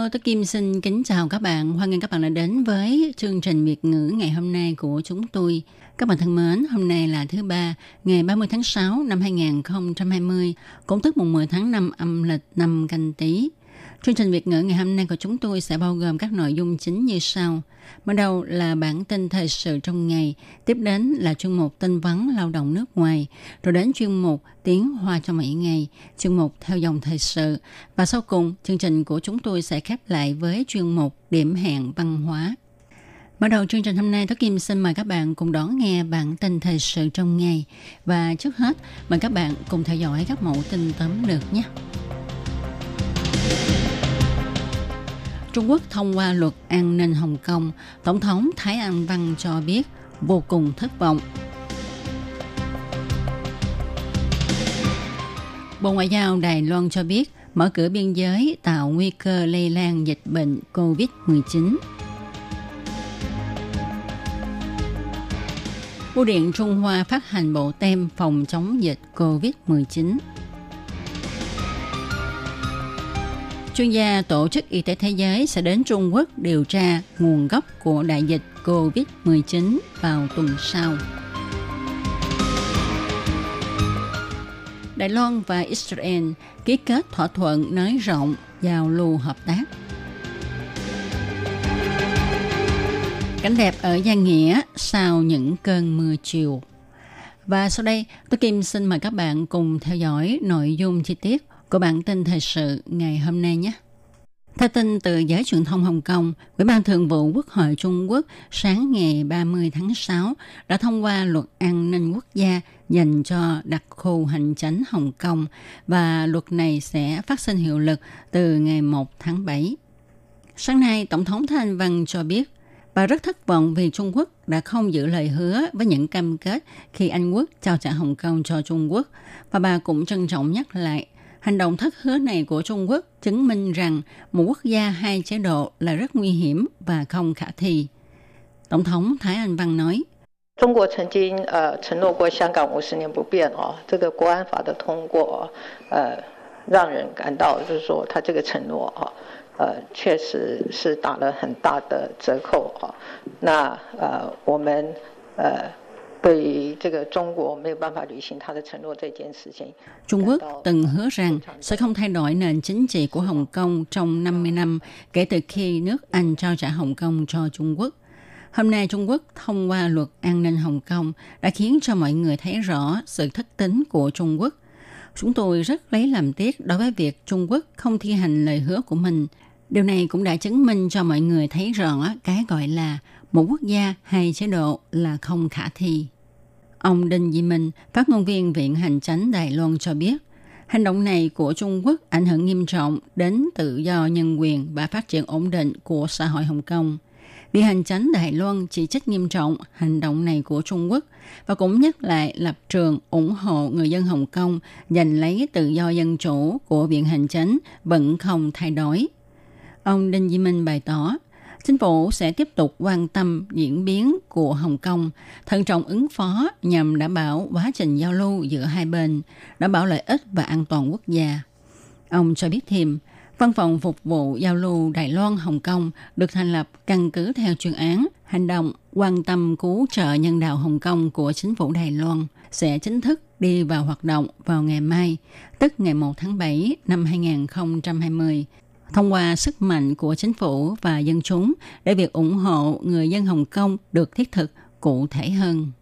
Hello, tôi Kim xin kính chào các bạn. Hoan nghênh các bạn đã đến với chương trình Việt ngữ ngày hôm nay của chúng tôi. Các bạn thân mến, hôm nay là thứ ba, ngày 30 tháng 6 năm 2020, cũng tức mùng 10 tháng 5 âm lịch năm canh tí. Chương trình Việt ngữ ngày hôm nay của chúng tôi sẽ bao gồm các nội dung chính như sau. Mở đầu là bản tin thời sự trong ngày, tiếp đến là chuyên mục tin vắn lao động nước ngoài, rồi đến chuyên mục tiếng hoa trong mỗi ngày, chuyên mục theo dòng thời sự. Và sau cùng, chương trình của chúng tôi sẽ khép lại với chuyên mục điểm hẹn văn hóa. Mở đầu chương trình hôm nay, Thúy Kim xin mời các bạn cùng đón nghe bản tin thời sự trong ngày. Và trước hết, mời các bạn cùng theo dõi các mẫu tin tóm lược nhé. Trung Quốc thông qua luật an ninh Hồng Kông, Tổng thống Thái An Văn cho biết vô cùng thất vọng. Bộ Ngoại giao Đài Loan cho biết mở cửa biên giới tạo nguy cơ lây lan dịch bệnh COVID-19. Bưu điện Trung Hoa phát hành bộ tem phòng chống dịch COVID-19. Chuyên gia Tổ chức Y tế Thế giới sẽ đến Trung Quốc điều tra nguồn gốc của đại dịch COVID-19 vào tuần sau. Đài Loan và Israel ký kết thỏa thuận nới rộng giao lưu hợp tác. Cảnh đẹp ở Giang Nghĩa sau những cơn mưa chiều. Và sau đây, tôi Kim xin mời các bạn cùng theo dõi nội dung chi tiết của bản tin thời sự ngày hôm nay nhé. Theo tin từ giới truyền thông Hồng Kông, Ủy ban Thường vụ Quốc hội Trung Quốc sáng ngày 30 tháng 6 đã thông qua luật an ninh quốc gia dành cho đặc khu hành chánh Hồng Kông và luật này sẽ phát sinh hiệu lực từ ngày 1 tháng 7. Sáng nay, Tổng thống Thanh Văn cho biết bà rất thất vọng vì Trung Quốc đã không giữ lời hứa với những cam kết khi Anh Quốc trao trả Hồng Kông cho Trung Quốc và bà cũng trân trọng nhắc lại Hành động thất hứa này của Trung Quốc chứng minh rằng một quốc gia hai chế độ là rất nguy hiểm và không khả thi. Tổng thống Thái Anh Văn nói, 中国曾经呃承诺过香港五十年不变哦，这个国安法的通过，呃，让人感到就是说他这个承诺啊，呃，确实是打了很大的折扣啊。那呃，我们呃 Trung Quốc từng hứa rằng sẽ không thay đổi nền chính trị của Hồng Kông trong 50 năm kể từ khi nước Anh trao trả Hồng Kông cho Trung Quốc. Hôm nay Trung Quốc thông qua luật an ninh Hồng Kông đã khiến cho mọi người thấy rõ sự thất tính của Trung Quốc. Chúng tôi rất lấy làm tiếc đối với việc Trung Quốc không thi hành lời hứa của mình. Điều này cũng đã chứng minh cho mọi người thấy rõ cái gọi là một quốc gia hay chế độ là không khả thi. Ông Đinh Di Minh, phát ngôn viên Viện Hành Chánh Đài Loan cho biết, hành động này của Trung Quốc ảnh hưởng nghiêm trọng đến tự do nhân quyền và phát triển ổn định của xã hội Hồng Kông. Viện Hành Chánh Đài Loan chỉ trích nghiêm trọng hành động này của Trung Quốc và cũng nhắc lại lập trường ủng hộ người dân Hồng Kông giành lấy tự do dân chủ của Viện Hành Chánh vẫn không thay đổi. Ông Đinh Di Minh bày tỏ, chính phủ sẽ tiếp tục quan tâm diễn biến của Hồng Kông, thận trọng ứng phó nhằm đảm bảo quá trình giao lưu giữa hai bên, đảm bảo lợi ích và an toàn quốc gia. Ông cho biết thêm, Văn phòng phục vụ giao lưu Đài Loan Hồng Kông được thành lập căn cứ theo chuyên án hành động quan tâm cứu trợ nhân đạo Hồng Kông của chính phủ Đài Loan sẽ chính thức đi vào hoạt động vào ngày mai, tức ngày 1 tháng 7 năm 2020 thông qua sức mạnh của chính phủ và dân chúng để việc ủng hộ người dân Hồng Kông được thiết thực cụ thể hơn.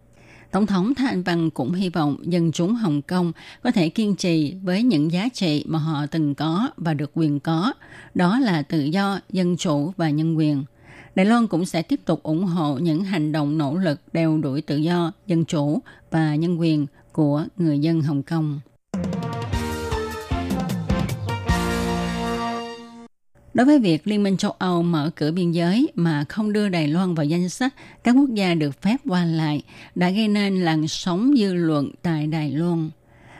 Tổng thống Thái Anh Văn cũng hy vọng dân chúng Hồng Kông có thể kiên trì với những giá trị mà họ từng có và được quyền có, đó là tự do, dân chủ và nhân quyền. Đài Loan cũng sẽ tiếp tục ủng hộ những hành động nỗ lực đeo đuổi tự do, dân chủ và nhân quyền của người dân Hồng Kông. Đối với việc Liên minh châu Âu mở cửa biên giới mà không đưa Đài Loan vào danh sách các quốc gia được phép qua lại đã gây nên làn sóng dư luận tại Đài Loan.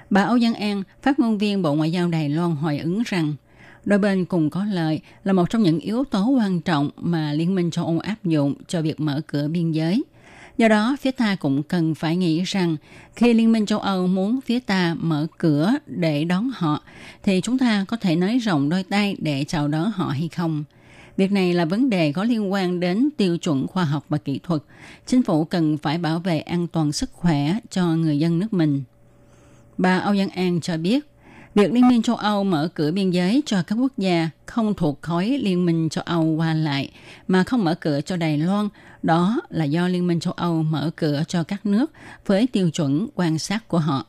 Bà Âu Giang An, phát ngôn viên Bộ Ngoại giao Đài Loan hồi ứng rằng đôi bên cùng có lợi là một trong những yếu tố quan trọng mà Liên minh châu Âu áp dụng cho việc mở cửa biên giới. Do đó, phía ta cũng cần phải nghĩ rằng khi Liên minh châu Âu muốn phía ta mở cửa để đón họ, thì chúng ta có thể nới rộng đôi tay để chào đón họ hay không? Việc này là vấn đề có liên quan đến tiêu chuẩn khoa học và kỹ thuật. Chính phủ cần phải bảo vệ an toàn sức khỏe cho người dân nước mình. Bà Âu Giang An cho biết, việc Liên minh châu Âu mở cửa biên giới cho các quốc gia không thuộc khối Liên minh châu Âu qua lại, mà không mở cửa cho Đài Loan, đó là do Liên minh châu Âu mở cửa cho các nước với tiêu chuẩn quan sát của họ.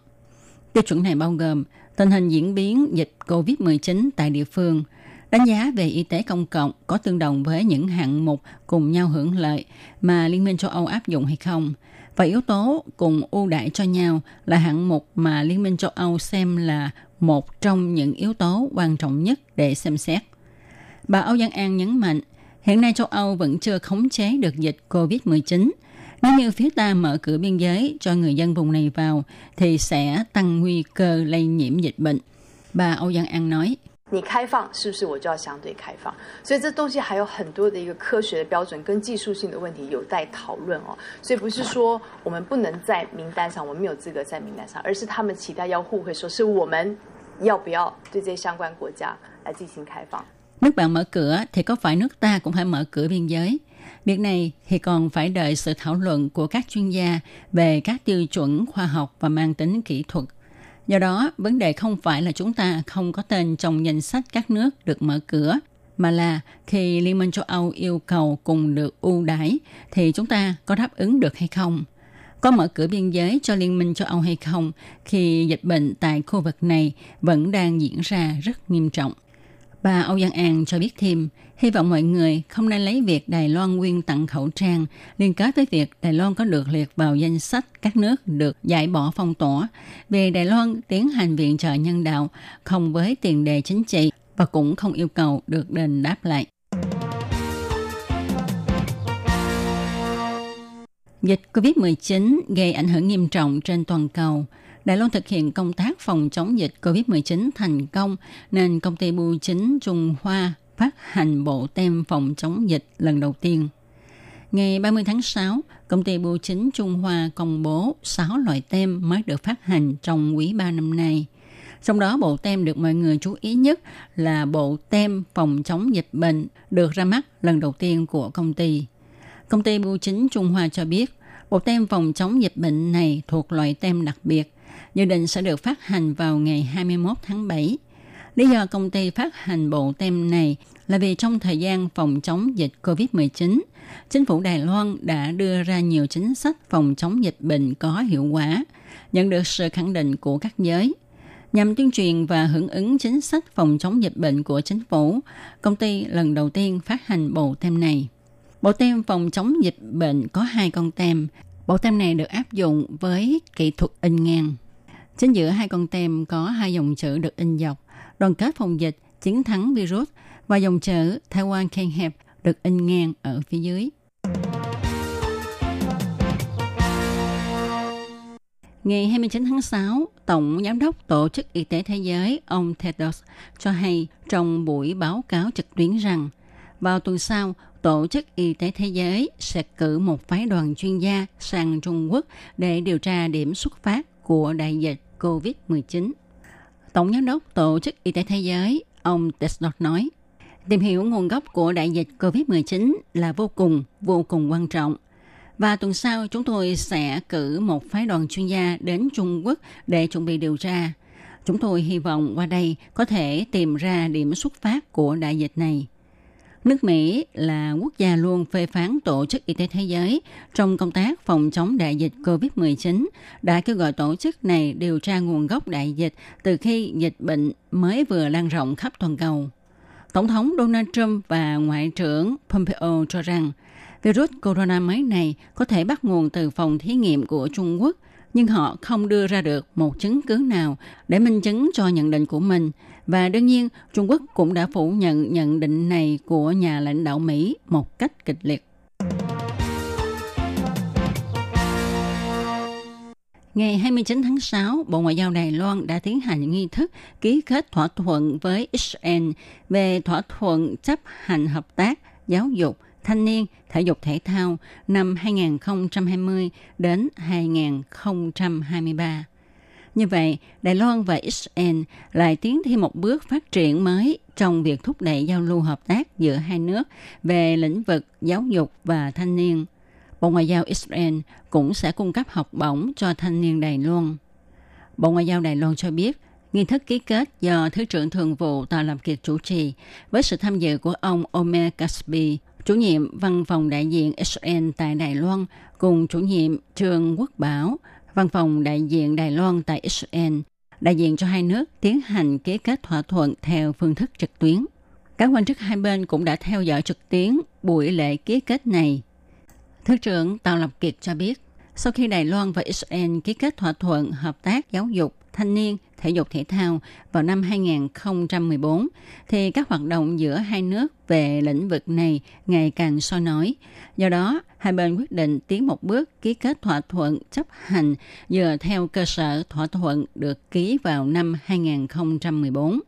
Tiêu chuẩn này bao gồm tình hình diễn biến dịch COVID-19 tại địa phương, đánh giá về y tế công cộng có tương đồng với những hạng mục cùng nhau hưởng lợi mà Liên minh châu Âu áp dụng hay không – và yếu tố cùng ưu đãi cho nhau là hạng mục mà Liên minh châu Âu xem là một trong những yếu tố quan trọng nhất để xem xét. Bà Âu Giang An nhấn mạnh, hiện nay châu Âu vẫn chưa khống chế được dịch COVID-19. Nếu như phía ta mở cửa biên giới cho người dân vùng này vào, thì sẽ tăng nguy cơ lây nhiễm dịch bệnh. Bà Âu Giang An nói, 你开放是不是我就要相对开放？所以这东西还有很多的一个科学的标准跟技术性的问题有待讨论哦。所以不是说我们不能在名单上，我们没有资格在名单上，而是他们期待要互惠，说是我们 要不要对这些相关国家来进行开放。Nước bạn mở cửa thì có phải nước ta cũng phải mở cửa biên giới? Việc này thì còn phải đợi sự thảo luận của các chuyên gia về các tiêu chuẩn khoa học và mang tính kỹ thuật Do đó, vấn đề không phải là chúng ta không có tên trong danh sách các nước được mở cửa, mà là khi Liên minh châu Âu yêu cầu cùng được ưu đãi thì chúng ta có đáp ứng được hay không? Có mở cửa biên giới cho Liên minh châu Âu hay không khi dịch bệnh tại khu vực này vẫn đang diễn ra rất nghiêm trọng? Bà Âu Giang An cho biết thêm, hy vọng mọi người không nên lấy việc Đài Loan quyên tặng khẩu trang liên kết với việc Đài Loan có được liệt vào danh sách các nước được giải bỏ phong tỏa vì Đài Loan tiến hành viện trợ nhân đạo không với tiền đề chính trị và cũng không yêu cầu được đền đáp lại. Dịch COVID-19 gây ảnh hưởng nghiêm trọng trên toàn cầu – Đài Loan thực hiện công tác phòng chống dịch COVID-19 thành công nên công ty bưu chính Trung Hoa phát hành bộ tem phòng chống dịch lần đầu tiên. Ngày 30 tháng 6, công ty bưu chính Trung Hoa công bố 6 loại tem mới được phát hành trong quý 3 năm nay. Trong đó bộ tem được mọi người chú ý nhất là bộ tem phòng chống dịch bệnh được ra mắt lần đầu tiên của công ty. Công ty bưu chính Trung Hoa cho biết, bộ tem phòng chống dịch bệnh này thuộc loại tem đặc biệt, dự định sẽ được phát hành vào ngày 21 tháng 7. Lý do công ty phát hành bộ tem này là vì trong thời gian phòng chống dịch COVID-19, chính phủ Đài Loan đã đưa ra nhiều chính sách phòng chống dịch bệnh có hiệu quả, nhận được sự khẳng định của các giới. Nhằm tuyên truyền và hưởng ứng chính sách phòng chống dịch bệnh của chính phủ, công ty lần đầu tiên phát hành bộ tem này. Bộ tem phòng chống dịch bệnh có hai con tem. Bộ tem này được áp dụng với kỹ thuật in ngang. Chính giữa hai con tem có hai dòng chữ được in dọc, đoàn kết phòng dịch, chiến thắng virus và dòng chữ Taiwan can hẹp được in ngang ở phía dưới. Ngày 29 tháng 6, Tổng Giám đốc Tổ chức Y tế Thế giới ông Tedros cho hay trong buổi báo cáo trực tuyến rằng vào tuần sau, Tổ chức Y tế Thế giới sẽ cử một phái đoàn chuyên gia sang Trung Quốc để điều tra điểm xuất phát của đại dịch COVID-19. Tổng giám đốc Tổ chức Y tế Thế giới, ông Tedros nói, tìm hiểu nguồn gốc của đại dịch COVID-19 là vô cùng, vô cùng quan trọng. Và tuần sau, chúng tôi sẽ cử một phái đoàn chuyên gia đến Trung Quốc để chuẩn bị điều tra. Chúng tôi hy vọng qua đây có thể tìm ra điểm xuất phát của đại dịch này. Nước Mỹ là quốc gia luôn phê phán Tổ chức Y tế Thế giới trong công tác phòng chống đại dịch COVID-19 đã kêu gọi tổ chức này điều tra nguồn gốc đại dịch từ khi dịch bệnh mới vừa lan rộng khắp toàn cầu. Tổng thống Donald Trump và Ngoại trưởng Pompeo cho rằng virus corona mới này có thể bắt nguồn từ phòng thí nghiệm của Trung Quốc, nhưng họ không đưa ra được một chứng cứ nào để minh chứng cho nhận định của mình và đương nhiên, Trung Quốc cũng đã phủ nhận nhận định này của nhà lãnh đạo Mỹ một cách kịch liệt. Ngày 29 tháng 6, Bộ Ngoại giao Đài Loan đã tiến hành nghi thức ký kết thỏa thuận với Israel về thỏa thuận chấp hành hợp tác giáo dục, thanh niên, thể dục thể thao năm 2020 đến 2023. Như vậy, Đài Loan và Israel lại tiến thêm một bước phát triển mới trong việc thúc đẩy giao lưu hợp tác giữa hai nước về lĩnh vực giáo dục và thanh niên. Bộ Ngoại giao Israel cũng sẽ cung cấp học bổng cho thanh niên Đài Loan. Bộ Ngoại giao Đài Loan cho biết, nghi thức ký kết do Thứ trưởng Thường vụ tòa làm Kiệt chủ trì với sự tham dự của ông Omer Gaspi, chủ nhiệm văn phòng đại diện Israel tại Đài Loan cùng chủ nhiệm trường Quốc Bảo, văn phòng đại diện Đài Loan tại Israel, đại diện cho hai nước tiến hành ký kết thỏa thuận theo phương thức trực tuyến. Các quan chức hai bên cũng đã theo dõi trực tuyến buổi lễ ký kết này. Thứ trưởng Tào Lập Kiệt cho biết, sau khi Đài Loan và Israel ký kết thỏa thuận hợp tác giáo dục, thanh niên, thể dục thể thao vào năm 2014, thì các hoạt động giữa hai nước về lĩnh vực này ngày càng soi nói. Do đó, hai bên quyết định tiến một bước ký kết thỏa thuận chấp hành dựa theo cơ sở thỏa thuận được ký vào năm 2014.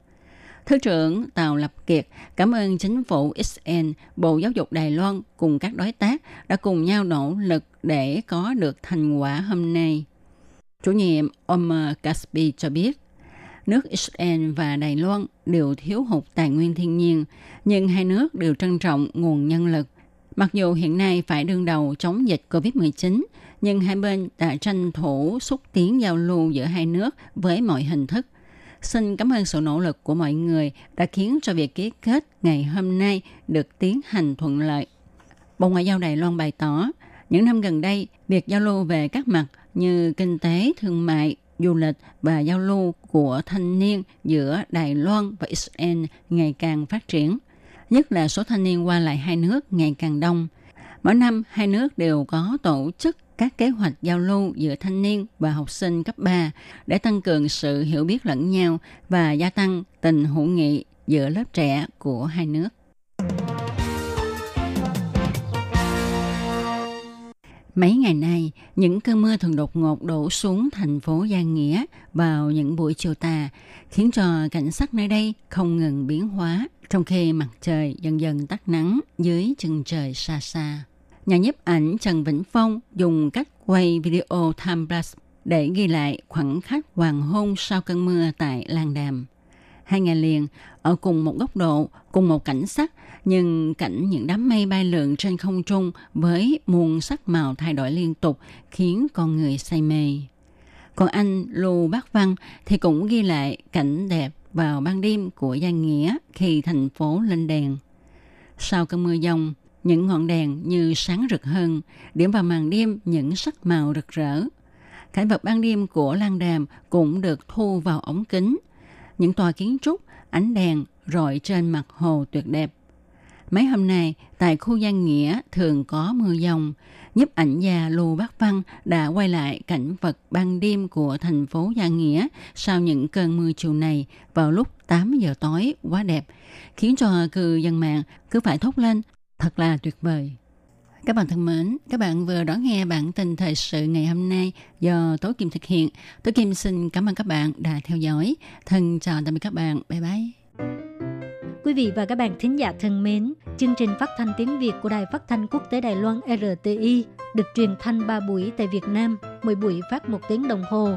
Thứ trưởng Tào Lập Kiệt cảm ơn chính phủ Israel, Bộ Giáo dục Đài Loan cùng các đối tác đã cùng nhau nỗ lực để có được thành quả hôm nay. Chủ nhiệm Omar Kaspi cho biết, nước Israel và Đài Loan đều thiếu hụt tài nguyên thiên nhiên, nhưng hai nước đều trân trọng nguồn nhân lực. Mặc dù hiện nay phải đương đầu chống dịch COVID-19, nhưng hai bên đã tranh thủ xúc tiến giao lưu giữa hai nước với mọi hình thức. Xin cảm ơn sự nỗ lực của mọi người đã khiến cho việc ký kết ngày hôm nay được tiến hành thuận lợi. Bộ Ngoại giao Đài Loan bày tỏ, những năm gần đây, việc giao lưu về các mặt như kinh tế, thương mại, du lịch và giao lưu của thanh niên giữa Đài Loan và Israel ngày càng phát triển. Nhất là số thanh niên qua lại hai nước ngày càng đông. Mỗi năm, hai nước đều có tổ chức các kế hoạch giao lưu giữa thanh niên và học sinh cấp 3 để tăng cường sự hiểu biết lẫn nhau và gia tăng tình hữu nghị giữa lớp trẻ của hai nước. Mấy ngày nay, những cơn mưa thường đột ngột đổ xuống thành phố Giang Nghĩa vào những buổi chiều tà, khiến cho cảnh sắc nơi đây không ngừng biến hóa, trong khi mặt trời dần dần tắt nắng dưới chân trời xa xa. Nhà nhiếp ảnh Trần Vĩnh Phong dùng cách quay video time lapse để ghi lại khoảnh khắc hoàng hôn sau cơn mưa tại Lan Đàm. Hai ngày liền, ở cùng một góc độ, cùng một cảnh sắc, nhưng cảnh những đám mây bay lượn trên không trung với muôn sắc màu thay đổi liên tục khiến con người say mê. Còn anh Lưu Bác Văn thì cũng ghi lại cảnh đẹp vào ban đêm của Giang Nghĩa khi thành phố lên đèn. Sau cơn mưa dông, những ngọn đèn như sáng rực hơn, điểm vào màn đêm những sắc màu rực rỡ. Cảnh vật ban đêm của Lan Đàm cũng được thu vào ống kính. Những tòa kiến trúc, ánh đèn rọi trên mặt hồ tuyệt đẹp. Mấy hôm nay, tại khu Giang Nghĩa thường có mưa dòng. nhiếp ảnh gia Lưu Bắc Văn đã quay lại cảnh vật ban đêm của thành phố Giang Nghĩa sau những cơn mưa chiều này vào lúc 8 giờ tối quá đẹp, khiến cho cư dân mạng cứ phải thốt lên thật là tuyệt vời. Các bạn thân mến, các bạn vừa đón nghe bản tin thời sự ngày hôm nay do Tố Kim thực hiện. Tố Kim xin cảm ơn các bạn đã theo dõi. Thân chào tạm biệt các bạn. Bye bye. Quý vị và các bạn thính giả thân mến, chương trình phát thanh tiếng Việt của Đài Phát thanh Quốc tế Đài Loan RTI được truyền thanh 3 buổi tại Việt Nam, mỗi buổi phát một tiếng đồng hồ.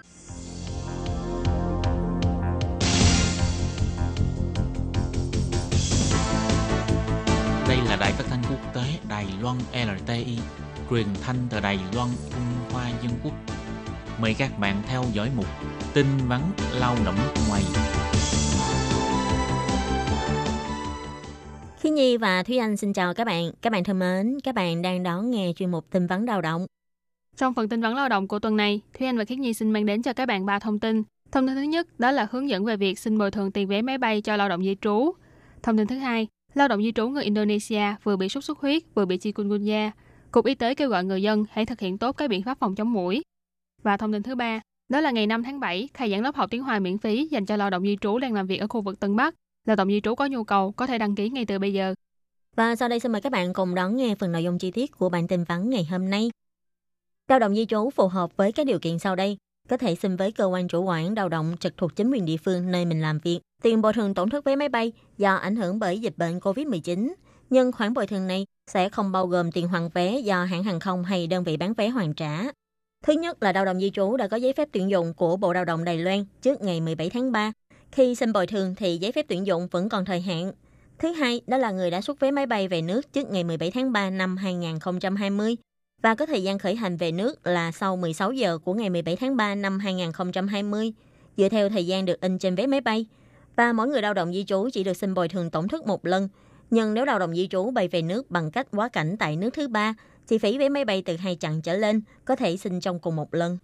Tế Đài Loan LTI, truyền thanh từ Đài Loan, Trung Hoa Dân Quốc. Mời các bạn theo dõi mục tin vắn lao động ngoài. Khi Nhi và Thúy Anh xin chào các bạn. Các bạn thân mến, các bạn đang đón nghe chuyên mục tin vắn lao động. Trong phần tin vấn lao động của tuần này, Thúy Anh và Khiết Nhi xin mang đến cho các bạn ba thông tin. Thông tin thứ nhất đó là hướng dẫn về việc xin bồi thường tiền vé máy bay cho lao động di trú. Thông tin thứ hai, lao động di trú người Indonesia vừa bị sốt xuất huyết, vừa bị chikungunya. Cục Y tế kêu gọi người dân hãy thực hiện tốt các biện pháp phòng chống mũi. Và thông tin thứ ba, đó là ngày 5 tháng 7, khai giảng lớp học tiếng Hoa miễn phí dành cho lao động di trú đang làm việc ở khu vực Tân Bắc. Lao động di trú có nhu cầu có thể đăng ký ngay từ bây giờ. Và sau đây xin mời các bạn cùng đón nghe phần nội dung chi tiết của bản tin vắn ngày hôm nay. Lao động di trú phù hợp với các điều kiện sau đây. Có thể xin với cơ quan chủ quản lao động trực thuộc chính quyền địa phương nơi mình làm việc. Tiền bồi thường tổn thất vé máy bay do ảnh hưởng bởi dịch bệnh COVID-19. Nhưng khoản bồi thường này sẽ không bao gồm tiền hoàn vé do hãng hàng không hay đơn vị bán vé hoàn trả. Thứ nhất là lao động di trú đã có giấy phép tuyển dụng của Bộ Lao động Đài Loan trước ngày 17 tháng 3. Khi xin bồi thường thì giấy phép tuyển dụng vẫn còn thời hạn. Thứ hai, đó là người đã xuất vé máy bay về nước trước ngày 17 tháng 3 năm 2020 và có thời gian khởi hành về nước là sau 16 giờ của ngày 17 tháng 3 năm 2020, dựa theo thời gian được in trên vé máy bay. Và mỗi người lao động di trú chỉ được xin bồi thường tổn thất một lần. Nhưng nếu lao động di trú bay về nước bằng cách quá cảnh tại nước thứ ba, chi phí vé máy bay từ hai chặng trở lên có thể xin trong cùng một lần.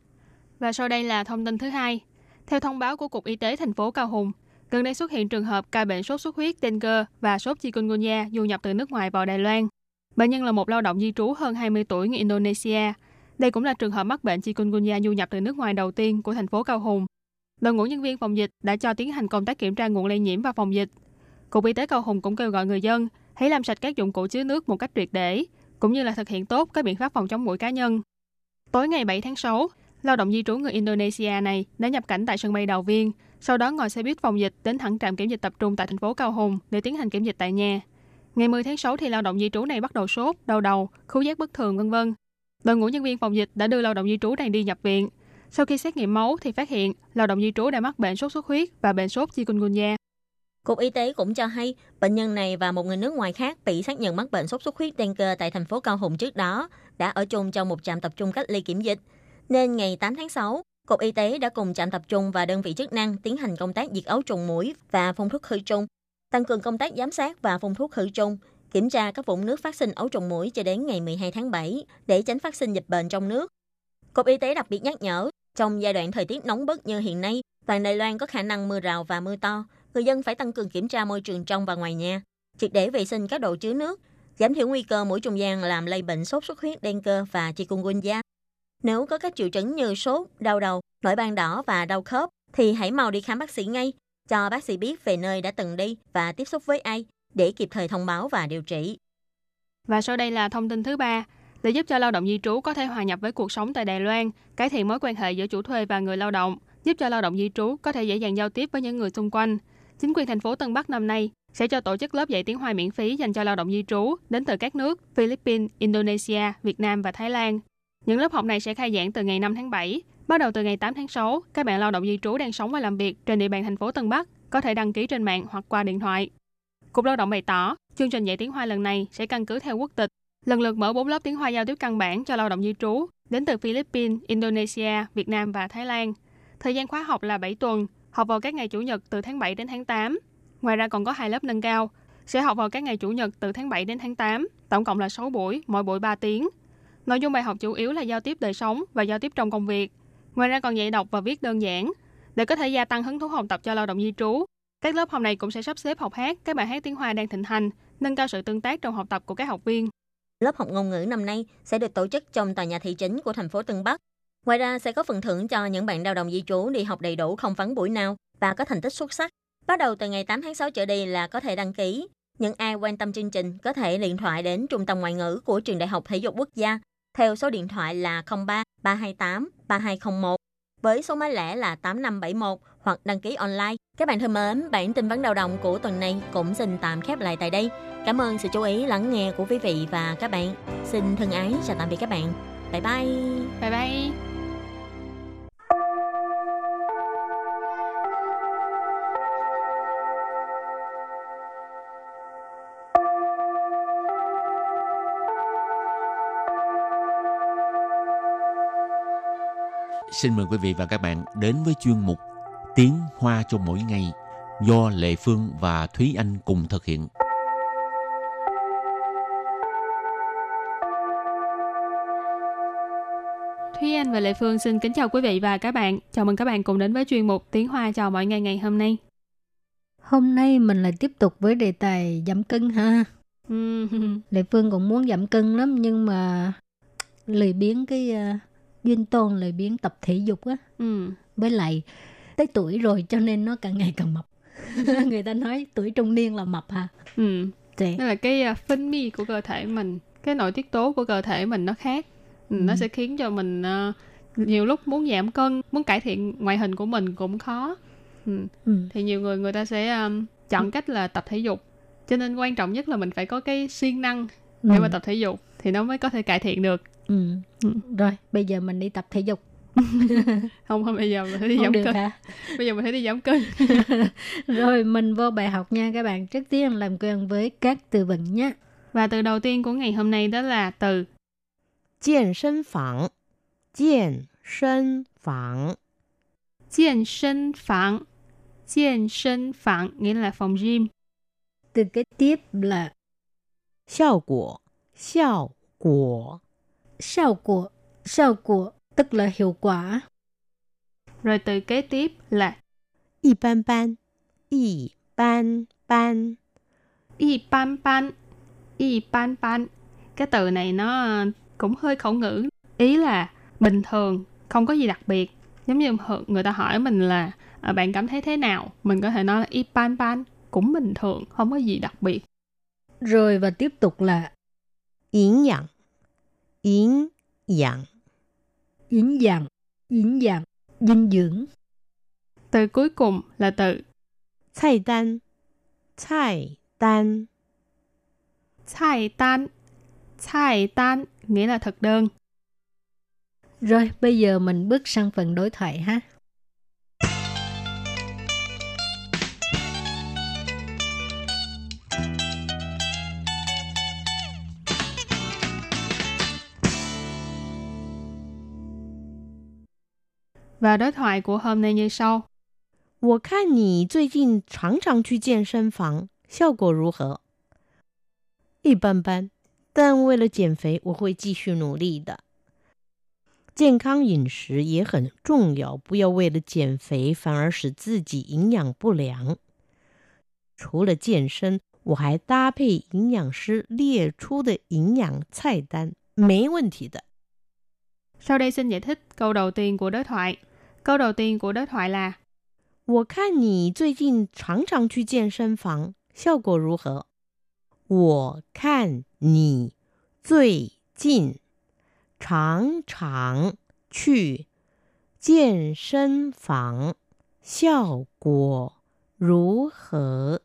Và sau đây là thông tin thứ hai. Theo thông báo của Cục Y tế thành phố Cao Hùng, gần đây xuất hiện trường hợp ca bệnh sốt xuất huyết dengue và sốt chikungunya du nhập từ nước ngoài vào Đài Loan. Bệnh nhân là một lao động di trú hơn 20 tuổi người Indonesia. Đây cũng là trường hợp mắc bệnh chikungunya du nhập từ nước ngoài đầu tiên của thành phố Cao Hùng. Đội ngũ nhân viên phòng dịch đã cho tiến hành công tác kiểm tra nguồn lây nhiễm và phòng dịch. Cục Y tế Cao Hùng cũng kêu gọi người dân hãy làm sạch các dụng cụ chứa nước một cách triệt để, cũng như là thực hiện tốt các biện pháp phòng chống mũi cá nhân. Tối ngày 7 tháng 6, lao động di trú người Indonesia này đã nhập cảnh tại sân bay Đào Viên, sau đó ngồi xe buýt phòng dịch đến thẳng trạm kiểm dịch tập trung tại thành phố Cao Hùng để tiến hành kiểm dịch tại nhà. Ngày 10 tháng 6 thì lao động di trú này bắt đầu sốt, đau đầu, khứu giác bất thường vân vân. Đội ngũ nhân viên phòng dịch đã đưa lao động di trú này đi nhập viện. Sau khi xét nghiệm máu thì phát hiện lao động di trú đã mắc bệnh sốt xuất huyết và bệnh sốt chikungunya. Cục Y tế cũng cho hay bệnh nhân này và một người nước ngoài khác bị xác nhận mắc bệnh sốt xuất huyết dengue tại thành phố Cao Hùng trước đó đã ở chung trong một trạm tập trung cách ly kiểm dịch. Nên ngày 8 tháng 6, Cục Y tế đã cùng trạm tập trung và đơn vị chức năng tiến hành công tác diệt ấu trùng mũi và phun thuốc khử trùng, tăng cường công tác giám sát và phun thuốc khử trùng, kiểm tra các vũng nước phát sinh ấu trùng mũi cho đến ngày 12 tháng 7 để tránh phát sinh dịch bệnh trong nước. Cục Y tế đặc biệt nhắc nhở, trong giai đoạn thời tiết nóng bức như hiện nay, toàn Đài Loan có khả năng mưa rào và mưa to, người dân phải tăng cường kiểm tra môi trường trong và ngoài nhà, triệt để vệ sinh các đồ chứa nước, giảm thiểu nguy cơ mũi trùng giang làm lây bệnh sốt xuất huyết dengue và chikungunya. Nếu có các triệu chứng như sốt, đau đầu, nổi ban đỏ và đau khớp thì hãy mau đi khám bác sĩ ngay, cho bác sĩ biết về nơi đã từng đi và tiếp xúc với ai để kịp thời thông báo và điều trị. Và sau đây là thông tin thứ ba. Để giúp cho lao động di trú có thể hòa nhập với cuộc sống tại Đài Loan, cải thiện mối quan hệ giữa chủ thuê và người lao động, giúp cho lao động di trú có thể dễ dàng giao tiếp với những người xung quanh. Chính quyền thành phố Tân Bắc năm nay sẽ cho tổ chức lớp dạy tiếng Hoa miễn phí dành cho lao động di trú đến từ các nước Philippines, Indonesia, Việt Nam và Thái Lan. Những lớp học này sẽ khai giảng từ ngày 5 tháng 7. Bắt đầu từ ngày 8 tháng 6, các bạn lao động di trú đang sống và làm việc trên địa bàn thành phố Tân Bắc có thể đăng ký trên mạng hoặc qua điện thoại. Cục Lao động bày tỏ, chương trình dạy tiếng Hoa lần này sẽ căn cứ theo quốc tịch, lần lượt mở 4 lớp tiếng Hoa giao tiếp căn bản cho lao động di trú đến từ Philippines, Indonesia, Việt Nam và Thái Lan. Thời gian khóa học là 7 tuần, học vào các ngày Chủ nhật từ tháng 7 đến tháng 8. Ngoài ra còn có hai lớp nâng cao, sẽ học vào các ngày Chủ nhật từ tháng 7 đến tháng 8, tổng cộng là 6 buổi, mỗi buổi 3 tiếng. Nội dung bài học chủ yếu là giao tiếp đời sống và giao tiếp trong công việc. Ngoài ra còn dạy đọc và viết đơn giản. Để có thể gia tăng hứng thú học tập cho lao động di trú, các lớp học này cũng sẽ sắp xếp học hát các bài hát tiếng Hoa đang thịnh hành, nâng cao sự tương tác trong học tập của các học viên. Lớp học ngôn ngữ năm nay sẽ được tổ chức trong tòa nhà thị chính của thành phố Tân Bắc. Ngoài ra sẽ có phần thưởng cho những bạn lao động di trú đi học đầy đủ không vắng buổi nào và có thành tích xuất sắc. Bắt đầu từ ngày 8 tháng 6 trở đi là có thể đăng ký. Những ai quan tâm chương trình có thể điện thoại đến Trung tâm Ngoại ngữ của Trường Đại học Thể dục Quốc gia theo số điện thoại là 03 328 3201 với số máy lẻ là 8571 hoặc đăng ký online. Các bạn thân mến, bản tin vấn đầu đồng của tuần này cũng xin tạm khép lại tại đây. Cảm ơn sự chú ý lắng nghe của quý vị và các bạn. Xin thân ái chào tạm biệt các bạn. Bye bye. Bye bye. Xin mời quý vị và các bạn đến với chuyên mục Tiếng Hoa cho mỗi ngày do Lệ Phương và Thúy Anh cùng thực hiện. Thúy Anh và Lệ Phương xin kính chào quý vị và các bạn. Chào mừng các bạn cùng đến với chuyên mục Tiếng Hoa chào mọi ngày ngày hôm nay. Hôm nay mình lại tiếp tục với đề tài giảm cân ha. Ừm, Lệ Phương cũng muốn giảm cân lắm nhưng mà lười biếng cái uh, duyên tôn lười biếng tập thể dục á ừm. với lại tới tuổi rồi cho nên nó càng ngày càng mập người ta nói tuổi trung niên là mập ha Ừ, Dạ. đó là cái à, phân mi của cơ thể mình, cái nội tiết tố của cơ thể mình nó khác. Ừ, Nó Ừ. sẽ khiến cho mình à, nhiều lúc muốn giảm cân, muốn cải thiện ngoại hình của mình cũng khó. Ừ. ừ. Thì nhiều người người ta sẽ à, chọn cách là tập thể dục. Cho nên quan trọng nhất là mình phải có cái siêng năng để Ừ. mà tập thể dục thì nó mới có thể cải thiện được. ừ. Ừ. rồi bây giờ mình đi tập thể dục Không, không bây giờ mình phải đi không giảm được cân. hả Bây giờ mình phải đi giảm cân. rồi mình vô bài học nha các bạn trước tiên làm quen với các từ vựng nhé Và từ đầu tiên của ngày hôm nay đó là từ 健身房，健身房， 健身房. 健身房 nghĩa là phòng gym. từ kế tiếp là 效果，效果， sao của sao của tức là hiệu quả. Rồi từ kế tiếp là y ban ban, y ban ban, y ban ban, y ban ban. Cái từ này nó cũng hơi khẩu ngữ, ý là bình thường, không có gì đặc biệt. Giống như người ta hỏi mình là à, bạn cảm thấy thế nào, mình có thể nói là y ban ban, cũng bình thường, không có gì đặc biệt. Rồi và tiếp tục là yến dạng, yến dạng yến dạng yến dạng dinh dưỡng Từ cuối cùng là từ 菜单，菜单， 菜单. 菜单 nghĩa là thực đơn. rồi bây giờ mình bước sang phần đối thoại ha Và đối thoại của hôm nay như sau. 我看你最近常常去健身房，效果如何？一般般，但为了减肥，我会继续努力的。健康饮食也很重要，不要为了减肥反而使自己营养不良。除了健身，我还搭配营养师列出的营养菜单，没问题的。 Sau đây xin giải thích câu đầu tiên của đối thoại. Câu đầu tiên của đối thoại là 我看你最近常常去健身房，效果如何？我看你最近常常去健身房，效果如何？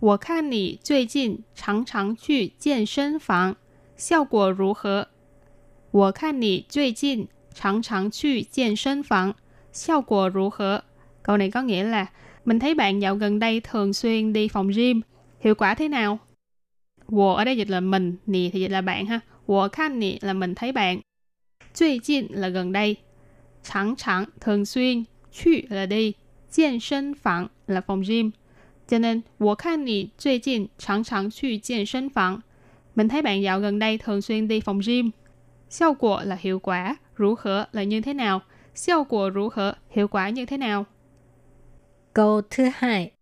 我看你最近常常去健身房，效果如何？我看你最近 常常去健身房，效果如何？Câu này có nghĩa là mình thấy bạn dạo gần đây thường xuyên đi phòng gym, hiệu quả thế nào? 我 ở đây dịch là mình, nì thì dịch là bạn ha. 我看你 là mình thấy bạn. 最近 là gần đây. 常常 thường xuyên, 去 là đi, 健身房 là phòng gym. Cho nên, 我看你最近常常去健身房. Mình thấy bạn dạo gần đây thường xuyên đi phòng gym. 效果 là hiệu quả, rủ hở là như thế nào. 效果如何 hiệu quả như thế nào. câu thứ hai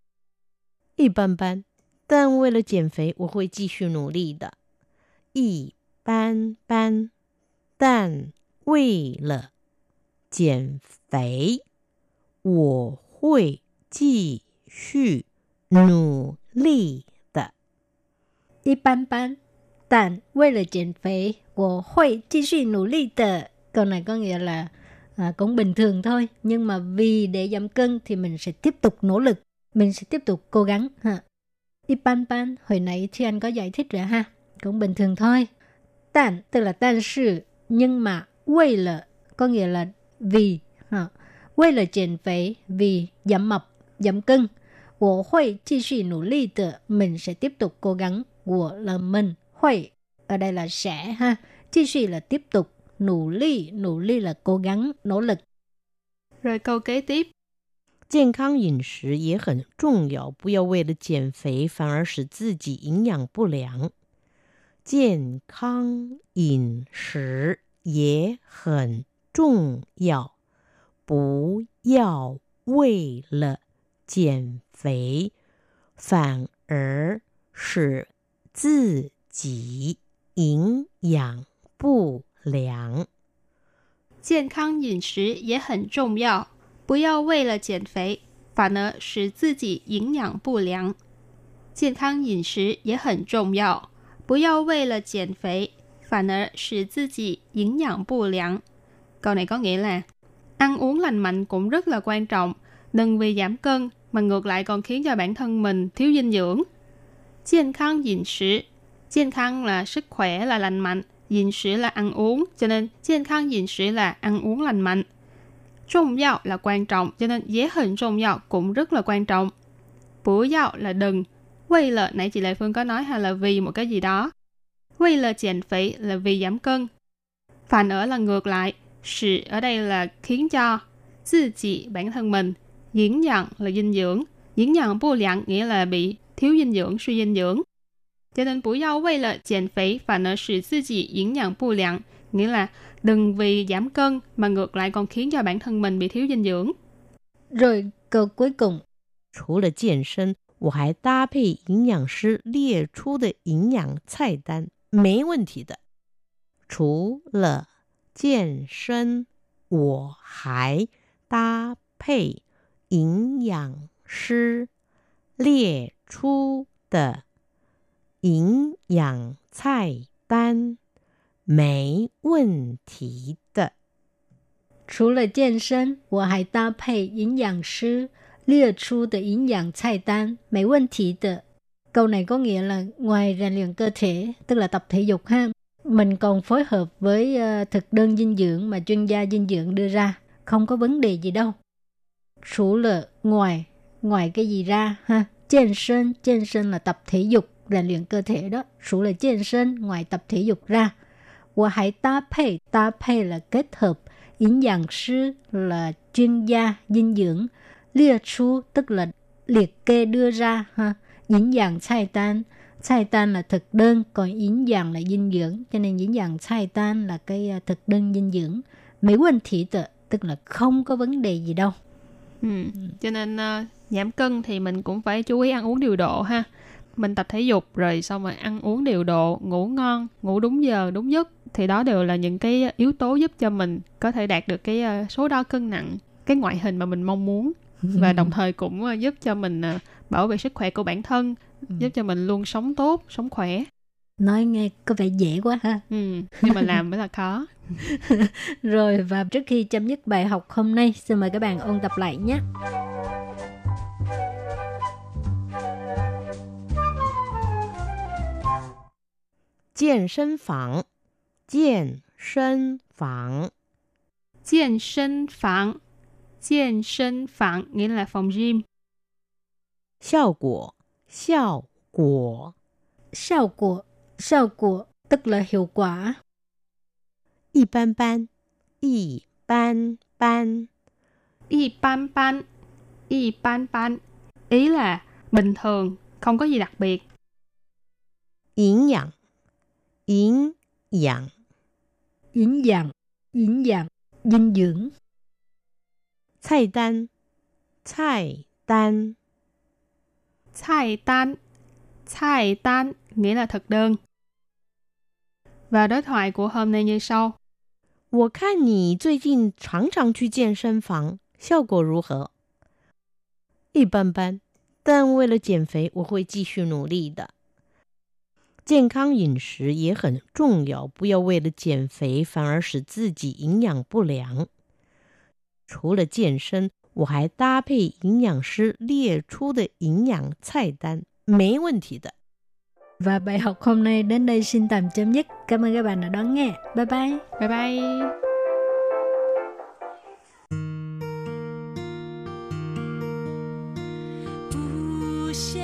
一般般，但为了减肥，我会继续努力的。一般般，但为了减肥，我会继续努力的。 一般般但为了减肥我会继续努力的 câu này có nghĩa là à, cũng bình thường thôi nhưng mà vì để giảm cân thì mình sẽ tiếp tục nỗ lực mình sẽ tiếp tục cố gắng ha y ban ban hồi nãy thì anh có giải thích rồi ha cũng bình thường thôi Tàn tức là但是 nhưng mà 为了 có nghĩa là vì ha 为了减肥 vì giảm mập giảm cân 我会继续努力的 mình sẽ tiếp tục cố gắng 我 là mình 会 ở đây là sẽ ha 继续 là tiếp tục nỗ lực nỗ lực là cố gắng nỗ lực Rồi câu kế tiếp. 健康饮食也很重要，不要为了减肥反而使自己营养不良。健康饮食也很重要，不要为了减肥反而使自己营养不良。 健康饮食也很重要，不要为了减肥反而使自己营养不良。健康饮食也很重要，不要为了减肥反而使自己营养不良。Câu này có nghĩa là ăn uống lành mạnh cũng rất là quan trọng, đừng vì giảm cân mà ngược lại còn khiến cho bản thân mình thiếu dinh dưỡng. 健康饮食，健康 là sức khỏe là lành mạnh, 饮食 là ăn uống, cho nên 健康饮食 là ăn uống lành mạnh. Trọng要là quan trọng, cho nên dễ hình trọng要cũng rất là quan trọng. Bổ yào là đừng. Vì là, nãy chị Lệ Phương có nói hay là vì một cái gì đó. Vì là giảm phỉ là vì giảm cân. Phản ở là ngược lại. Sự ở đây là khiến cho. Tự chỉ bản thân mình. Diễn nhận là dinh dưỡng. Diễn nhận bù lặng nghĩa là bị thiếu dinh dưỡng, suy dinh dưỡng. Cho nên 不要为了减肥反而使自己营养不良 nghĩa là đừng vì giảm cân mà ngược lại còn khiến cho bản thân mình bị thiếu dinh dưỡng. rồi câu cuối cùng 除了健身，我还搭配营养师列出的营养菜单，没问题的。除了健身，我还搭配营养师列出的 营养菜单，没问题的。除了健身，我还搭配营养师列出的营养菜单，没问题的。Câu này có nghĩa là ngoài rèn luyện cơ thể, tức là tập thể dục ha, mình còn phối hợp với uh, thực đơn dinh dưỡng mà chuyên gia dinh dưỡng đưa ra, không có vấn đề gì đâu. Chủ là ngoài, ngoài cái gì ra ha?健身,健身là tập thể dục, rèn luyện cơ thể đó. Chủ là 健身, ngoài tập thể dục ra. 我还搭配，搭配 là kết hợp, 营养师 là chuyên gia dinh dưỡng, 列出 tức là liệt kê đưa ra ha. 营养菜单 菜单 là thực đơn, còn 营养 là dinh dưỡng, cho nên 营养菜单 là cái uh, thực đơn dinh dưỡng. Mấy vấn thị tự, tức là không có vấn đề gì đâu. Ừ. Cho nên uh, giảm cân thì mình cũng phải chú ý ăn uống điều độ ha. Mình tập thể dục rồi xong rồi ăn uống điều độ, ngủ ngon, ngủ đúng giờ, đúng giấc thì đó đều là những cái yếu tố giúp cho mình có thể đạt được cái uh, số đo cân nặng, cái ngoại hình mà mình mong muốn và đồng thời cũng uh, giúp cho mình uh, bảo vệ sức khỏe của bản thân, Ừ. giúp cho mình luôn sống tốt, sống khỏe. Nói nghe có vẻ dễ quá ha. Ừ. Nhưng mà làm mới là khó. Rồi và trước khi chấm dứt bài học hôm nay, xin mời các bạn ôn tập lại nhé. 健身房，健身房，健身房，健身房 nghĩa là phòng gym. 效果，效果，效果效果 tức là hiệu quả. 一般般，一般般，一般般，一般般 ý là bình thường, không có gì đặc biệt. 营养， 营养， Dinh dưỡng, dinh dưỡng, dinh dưỡng. 菜单，菜单， 菜单, 菜单 nghĩa là thực đơn. Và đối thoại của hôm nay như sau. 我看你最近常常去健身房，效果如何？一般般，但为了减肥，我会继续努力的。 健康饮食也很重要，不要为了减肥反而使自己营养不良。 除了健身，我还搭配营养师列出的营养菜单，没问题的。 Và bài học hôm nay đến đây xin tạm chấm dứt. Cảm ơn các bạn đã đón nghe. Bye bye. Bye bye. 无限的爱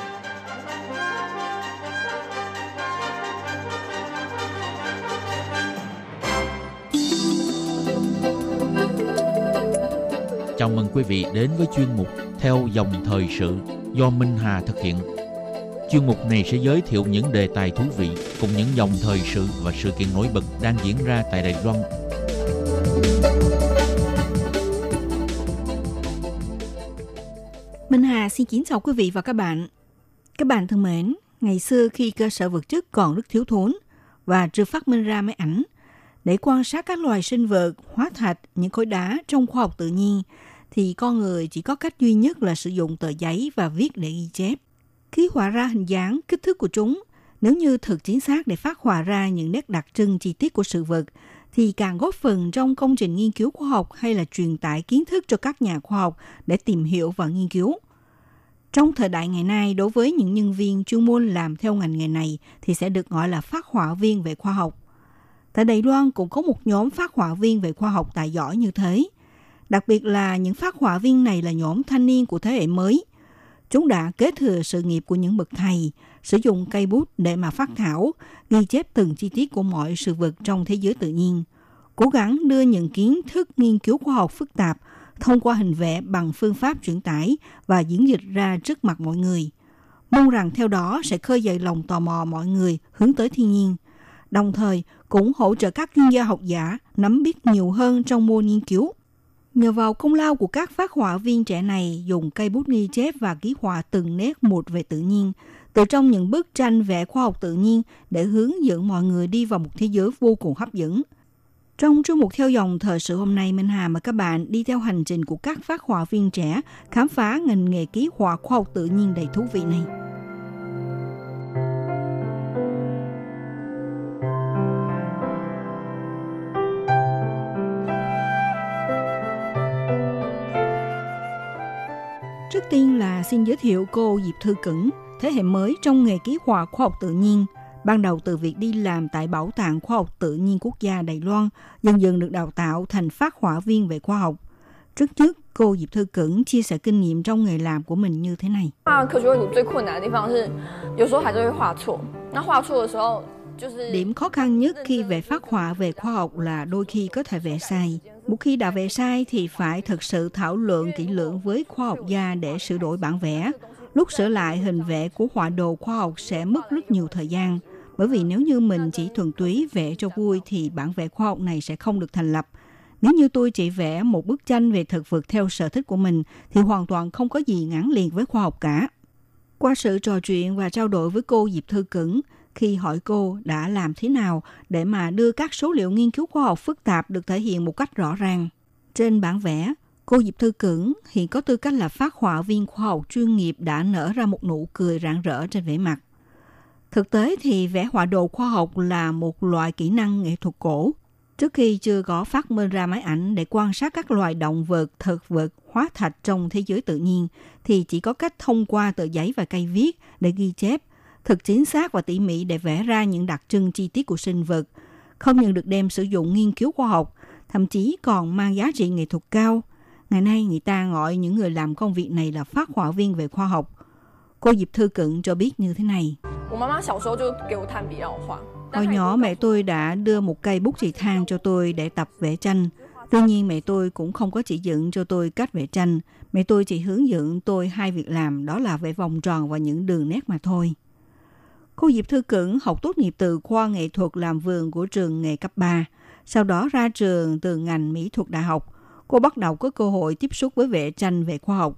Quý vị đến với chuyên mục Theo dòng thời sự do Minh Hà thực hiện. Chuyên mục này sẽ giới thiệu những đề tài thú vị cùng những dòng thời sự và sự kiện nổi bật đang diễn ra tại Đài Loan. Minh Hà xin kính chào quý vị và các bạn. Các bạn thân mến, ngày xưa khi cơ sở vật chất còn rất thiếu thốn và chưa phát minh ra máy ảnh, để quan sát các loài sinh vật, hóa thạch, những khối đá trong khoa học tự nhiên, thì con người chỉ có cách duy nhất là sử dụng tờ giấy và viết để ghi chép. Khi họa ra hình dáng, kích thước của chúng, nếu như thực chính xác để phát họa ra những nét đặc trưng chi tiết của sự vật, thì càng góp phần trong công trình nghiên cứu khoa học hay là truyền tải kiến thức cho các nhà khoa học để tìm hiểu và nghiên cứu. Trong thời đại ngày nay, đối với những nhân viên chuyên môn làm theo ngành nghề này thì sẽ được gọi là phát họa viên về khoa học. Tại Đài Loan cũng có một nhóm phát họa viên về khoa học tài giỏi như thế. Đặc biệt là những phát họa viên này là nhóm thanh niên của thế hệ mới. Chúng đã kế thừa sự nghiệp của những bậc thầy, sử dụng cây bút để mà phát thảo, ghi chép từng chi tiết của mọi sự vật trong thế giới tự nhiên, cố gắng đưa những kiến thức nghiên cứu khoa học phức tạp thông qua hình vẽ bằng phương pháp truyền tải và diễn dịch ra trước mặt mọi người. Mong rằng theo đó sẽ khơi dậy lòng tò mò mọi người hướng tới thiên nhiên, đồng thời cũng hỗ trợ các chuyên gia học giả nắm biết nhiều hơn trong môn nghiên cứu. Nhờ vào công lao của các phát họa viên trẻ này dùng cây bút ghi chép và ký họa từng nét một về tự nhiên, từ trong những bức tranh vẽ khoa học tự nhiên để hướng dẫn mọi người đi vào một thế giới vô cùng hấp dẫn. Trong chương mục theo dòng thời sự hôm nay, Minh Hà mời các bạn đi theo hành trình của các phát họa viên trẻ khám phá ngành nghề ký họa khoa học tự nhiên đầy thú vị này. Trước tiên là xin giới thiệu cô Diệp Thư Cẩn, thế hệ mới trong nghề ký họa khoa học tự nhiên. Ban đầu từ việc đi làm tại Bảo tàng Khoa học Tự nhiên Quốc gia Đài Loan, dần dần được đào tạo thành phát họa viên về khoa học. Trước nhất, cô Diệp Thư Cẩn chia sẻ kinh nghiệm trong nghề làm của mình như thế này. À, Điểm khó khăn nhất khi vẽ phát họa về khoa học là đôi khi có thể vẽ sai. Một khi đã vẽ sai thì phải thực sự thảo luận kỹ lưỡng với khoa học gia để sửa đổi bản vẽ. Lúc sửa lại hình vẽ của họa đồ khoa học sẽ mất rất nhiều thời gian. Bởi vì nếu như mình chỉ thuần túy vẽ cho vui thì bản vẽ khoa học này sẽ không được thành lập. Nếu như tôi chỉ vẽ một bức tranh về thực vật theo sở thích của mình thì hoàn toàn không có gì ngắn liền với khoa học cả. Qua sự trò chuyện và trao đổi với cô Diệp Thư Cẩn, khi hỏi cô đã làm thế nào để mà đưa các số liệu nghiên cứu khoa học phức tạp được thể hiện một cách rõ ràng. Trên bản vẽ, cô Diệp Thư Cửng hiện có tư cách là phát họa viên khoa học chuyên nghiệp đã nở ra một nụ cười rạng rỡ trên vẻ mặt. Thực tế thì vẽ họa đồ khoa học là một loại kỹ năng nghệ thuật cổ. Trước khi chưa có phát minh ra máy ảnh để quan sát các loài động vật, thực vật, hóa thạch trong thế giới tự nhiên, thì chỉ có cách thông qua tờ giấy và cây viết để ghi chép, thật chính xác và tỉ mỉ để vẽ ra những đặc trưng chi tiết của sinh vật, không những được đem sử dụng nghiên cứu khoa học, thậm chí còn mang giá trị nghệ thuật cao. Ngày nay người ta gọi những người làm công việc này là phát họa viên về khoa học. Cô Diệp Thư Cận cho biết như thế này. Hồi nhỏ mẹ tôi đã đưa một cây bút chì thang cho tôi để tập vẽ tranh. Tuy nhiên mẹ tôi cũng không có chỉ dựng cho tôi cách vẽ tranh. Mẹ tôi chỉ hướng dẫn tôi hai việc làm đó là vẽ vòng tròn và những đường nét mà thôi. Cô Diệp Thư Cẩn học tốt nghiệp từ khoa nghệ thuật làm vườn của trường nghề cấp 3. Sau đó ra trường từ ngành mỹ thuật đại học. Cô bắt đầu có cơ hội tiếp xúc với vẽ tranh về khoa học,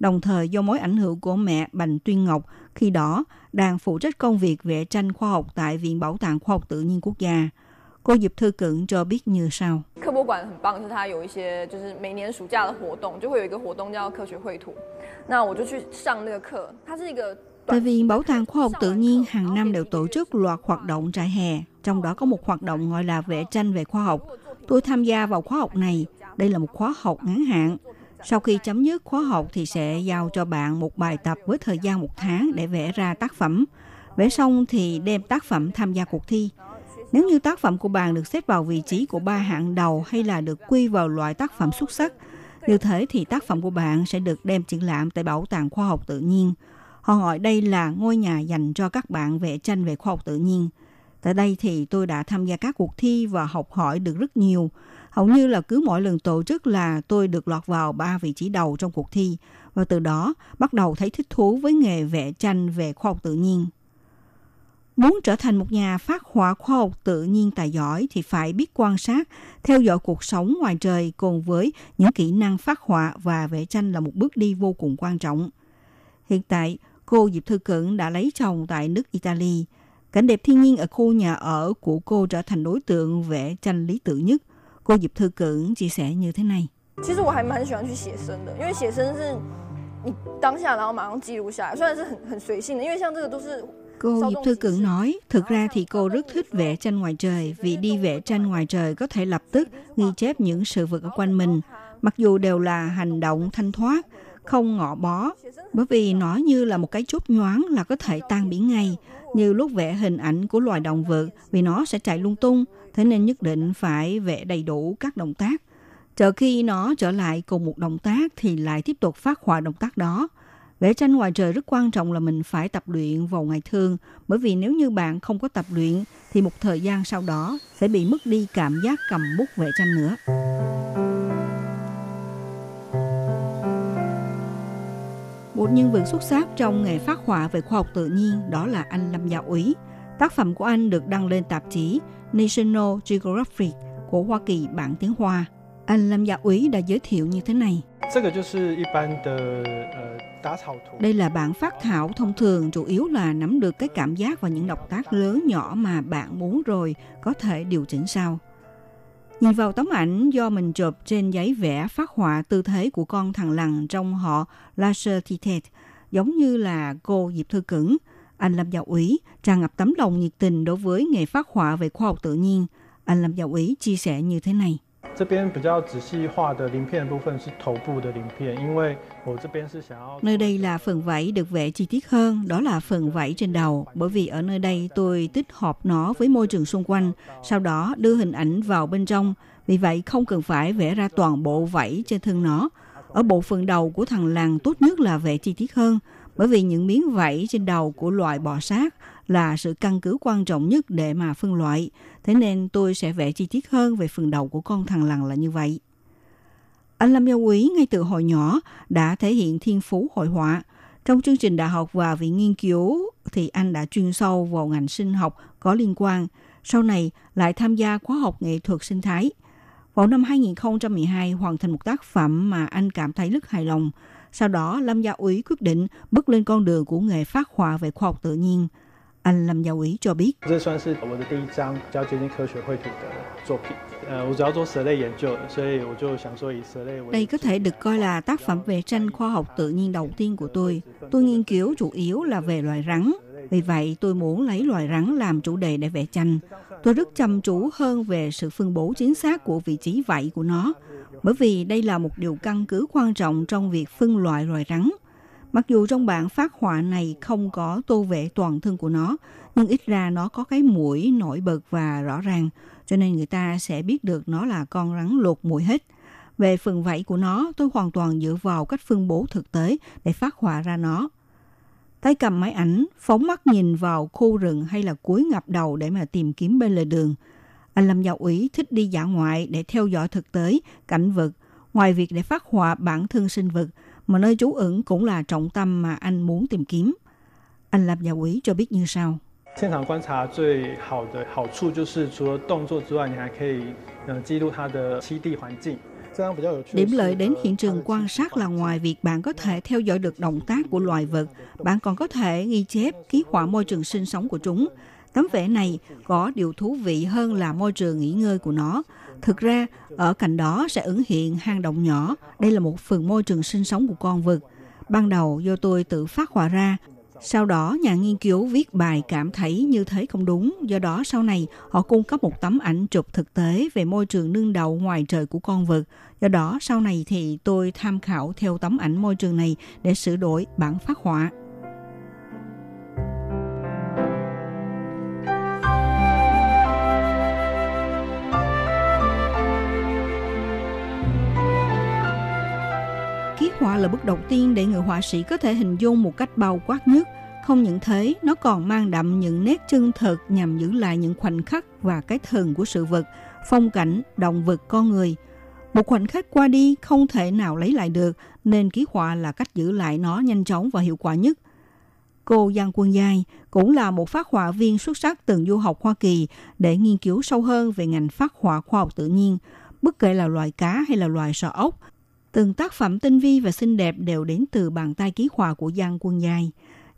đồng thời do mối ảnh hưởng của mẹ Bành Tuyên Ngọc khi đó đang phụ trách công việc vẽ tranh khoa học tại Viện Bảo tàng Khoa học Tự nhiên Quốc gia. Cô Diệp Thư Cận cho biết như sau. Tại vì Bảo tàng Khoa học Tự nhiên hàng năm đều tổ chức loạt hoạt động trại hè, trong đó có một hoạt động gọi là vẽ tranh về khoa học. Tôi tham gia vào khóa học này, đây là một khóa học ngắn hạn. Sau khi chấm dứt khóa học thì sẽ giao cho bạn một bài tập với thời gian một tháng để vẽ ra tác phẩm. Vẽ xong thì đem tác phẩm tham gia cuộc thi. Nếu như tác phẩm của bạn được xếp vào vị trí của ba hạng đầu hay là được quy vào loại tác phẩm xuất sắc, như thế thì tác phẩm của bạn sẽ được đem triển lãm tại Bảo tàng Khoa học Tự nhiên Họ gọi đây là ngôi nhà dành cho các bạn vẽ tranh về khoa học tự nhiên. Tại đây thì tôi đã tham gia các cuộc thi và học hỏi được rất nhiều. Hầu như là cứ mỗi lần tổ chức là tôi được lọt vào ba vị trí đầu trong cuộc thi và từ đó bắt đầu thấy thích thú với nghề vẽ tranh về khoa học tự nhiên. Muốn trở thành một nhà phát họa khoa học tự nhiên tài giỏi thì phải biết quan sát, theo dõi cuộc sống ngoài trời cùng với những kỹ năng phát họa và vẽ tranh là một bước đi vô cùng quan trọng. Hiện tại, cô Diệp Thư Cẩn đã lấy chồng tại nước Italy. Cảnh đẹp thiên nhiên ở khu nhà ở của cô trở thành đối tượng vẽ tranh lý tưởng nhất. Cô Diệp Thư Cẩn chia sẻ như thế này. 其实我还蛮喜欢去写生的，因为写生是你当下然后马上记录下来，虽然是很很随性的，因为像这个都是 Cô Diệp Thư Cận nói, thực ra thì cô rất thích vẽ tranh ngoài trời vì đi vẽ tranh ngoài trời có thể lập tức ghi chép những sự vật ở quanh mình, mặc dù đều là hành động thanh thoát, không ngọ bó, bởi vì nó như là một cái chốt nhoáng là có thể tan biến ngay, như lúc vẽ hình ảnh của loài động vật vì nó sẽ chạy lung tung, thế nên nhất định phải vẽ đầy đủ các động tác. Chờ khi nó trở lại cùng một động tác thì lại tiếp tục phát họa động tác đó. Vẽ tranh ngoài trời rất quan trọng là mình phải tập luyện vào ngày thường, bởi vì nếu như bạn không có tập luyện thì một thời gian sau đó sẽ bị mất đi cảm giác cầm bút vẽ tranh nữa. Một nhân vật xuất sắc trong nghề phát họa về khoa học tự nhiên đó là anh Lâm Gia Úy. Tác phẩm của anh được đăng lên tạp chí National Geographic của Hoa Kỳ bản tiếng Hoa. Anh Lâm Gia Úy đã giới thiệu như thế này. Đây là bản phát thảo thông thường, chủ yếu là nắm được cái cảm giác và những động tác lớn nhỏ mà bạn muốn rồi có thể điều chỉnh sau. Nhìn vào tấm ảnh do mình chụp trên giấy vẽ phát họa tư thế của con thằng lằn trong họ Lasher Titet, giống như là cô Diệp Thư Cửng, anh Lâm Giáo Úy tràn ngập tấm lòng nhiệt tình đối với nghề phát họa về khoa học tự nhiên. Anh Lâm Giáo Úy chia sẻ như thế này. 这边比较仔细画的鳞片的部分是头部的鳞片，因为我这边是想要 Nơi đây là phần vảy được vẽ chi tiết hơn, đó là phần vảy trên đầu. Bởi vì ở nơi đây tôi tích hợp nó với môi trường xung quanh, sau đó đưa hình ảnh vào bên trong. Vì vậy không cần phải vẽ ra toàn bộ vảy trên thân nó. Ở bộ phận đầu của thằng lằn tốt nhất là vẽ chi tiết hơn, bởi vì những miếng vảy trên đầu của loài bò sát là sự căn cứ quan trọng nhất để mà phân loại. Thế nên tôi sẽ vẽ chi tiết hơn về phần đầu của con thằng lằn là như vậy. Anh Lâm Gia Quý ngay từ hồi nhỏ đã thể hiện thiên phú hội họa. Trong chương trình đại học và viện nghiên cứu thì anh đã chuyên sâu vào ngành sinh học có liên quan. Sau này lại tham gia khóa học nghệ thuật sinh thái. Vào năm 2012 hoàn thành một tác phẩm mà anh cảm thấy rất hài lòng. Sau đó, Lâm Gia Úy quyết định bước lên con đường của nghề phát họa về khoa học tự nhiên. Anh Lâm Gia Ý cho biết. Đây có thể được coi là tác phẩm về tranh khoa học tự nhiên đầu tiên của tôi. Tôi nghiên cứu chủ yếu là về loài rắn. Vì vậy, tôi muốn lấy loài rắn làm chủ đề để vẽ tranh. Tôi rất chăm chú hơn về sự phân bố chính xác của vị trí vảy của nó, bởi vì đây là một điều căn cứ quan trọng trong việc phân loại loài rắn – Mặc dù trong bản phát họa này không có tô vẽ toàn thân của nó, nhưng ít ra nó có cái mũi nổi bật và rõ ràng, cho nên người ta sẽ biết được nó là con rắn lột mũi hết. Về phần vảy của nó, tôi hoàn toàn dựa vào cách phân bố thực tế để phát họa ra nó. Tay cầm máy ảnh, phóng mắt nhìn vào khu rừng hay là cúi ngập đầu để mà tìm kiếm bên lề đường. Anh Lâm Giáo ủy thích đi dã ngoại để theo dõi thực tế, cảnh vật, ngoài việc để phát họa bản thân sinh vật, mà nơi trú ẩn cũng là trọng tâm mà anh muốn tìm kiếm. Anh Lâm Giáo Úy cho biết như sau. 现场观察最好的好处就是，除了动作之外，你还可以呃记录它的栖地环境。 Điểm lợi đến hiện trường quan sát là ngoài việc bạn có thể theo dõi được động tác của loài vật, bạn còn có thể ghi chép, ký họa môi trường sinh sống của chúng. Tấm vẽ này có điều thú vị hơn là môi trường nghỉ ngơi của nó. Thực ra, ở cạnh đó sẽ ứng hiện hang động nhỏ. Đây là một phần môi trường sinh sống của con vật. Ban đầu do tôi tự phát họa ra, sau đó, nhà nghiên cứu viết bài cảm thấy như thế không đúng, do đó sau này họ cung cấp một tấm ảnh chụp thực tế về môi trường nương đậu ngoài trời của con vật. Do đó sau này thì tôi tham khảo theo tấm ảnh môi trường này để sửa đổi bản phát họa. Ký họa là bước đầu tiên để người họa sĩ có thể hình dung một cách bao quát nhất. Không những thế, nó còn mang đậm những nét chân thực nhằm giữ lại những khoảnh khắc và cái thường của sự vật, phong cảnh, động vật, con người. Một khoảnh khắc qua đi không thể nào lấy lại được, nên ký họa là cách giữ lại nó nhanh chóng và hiệu quả nhất. Cô Giang Quân Giai cũng là một phát họa viên xuất sắc từng du học Hoa Kỳ để nghiên cứu sâu hơn về ngành phát họa khoa học tự nhiên, bất kể là loài cá hay là loài sò ốc, Từng tác phẩm tinh vi và xinh đẹp đều đến từ bàn tay ký họa của Giang Quân Giai.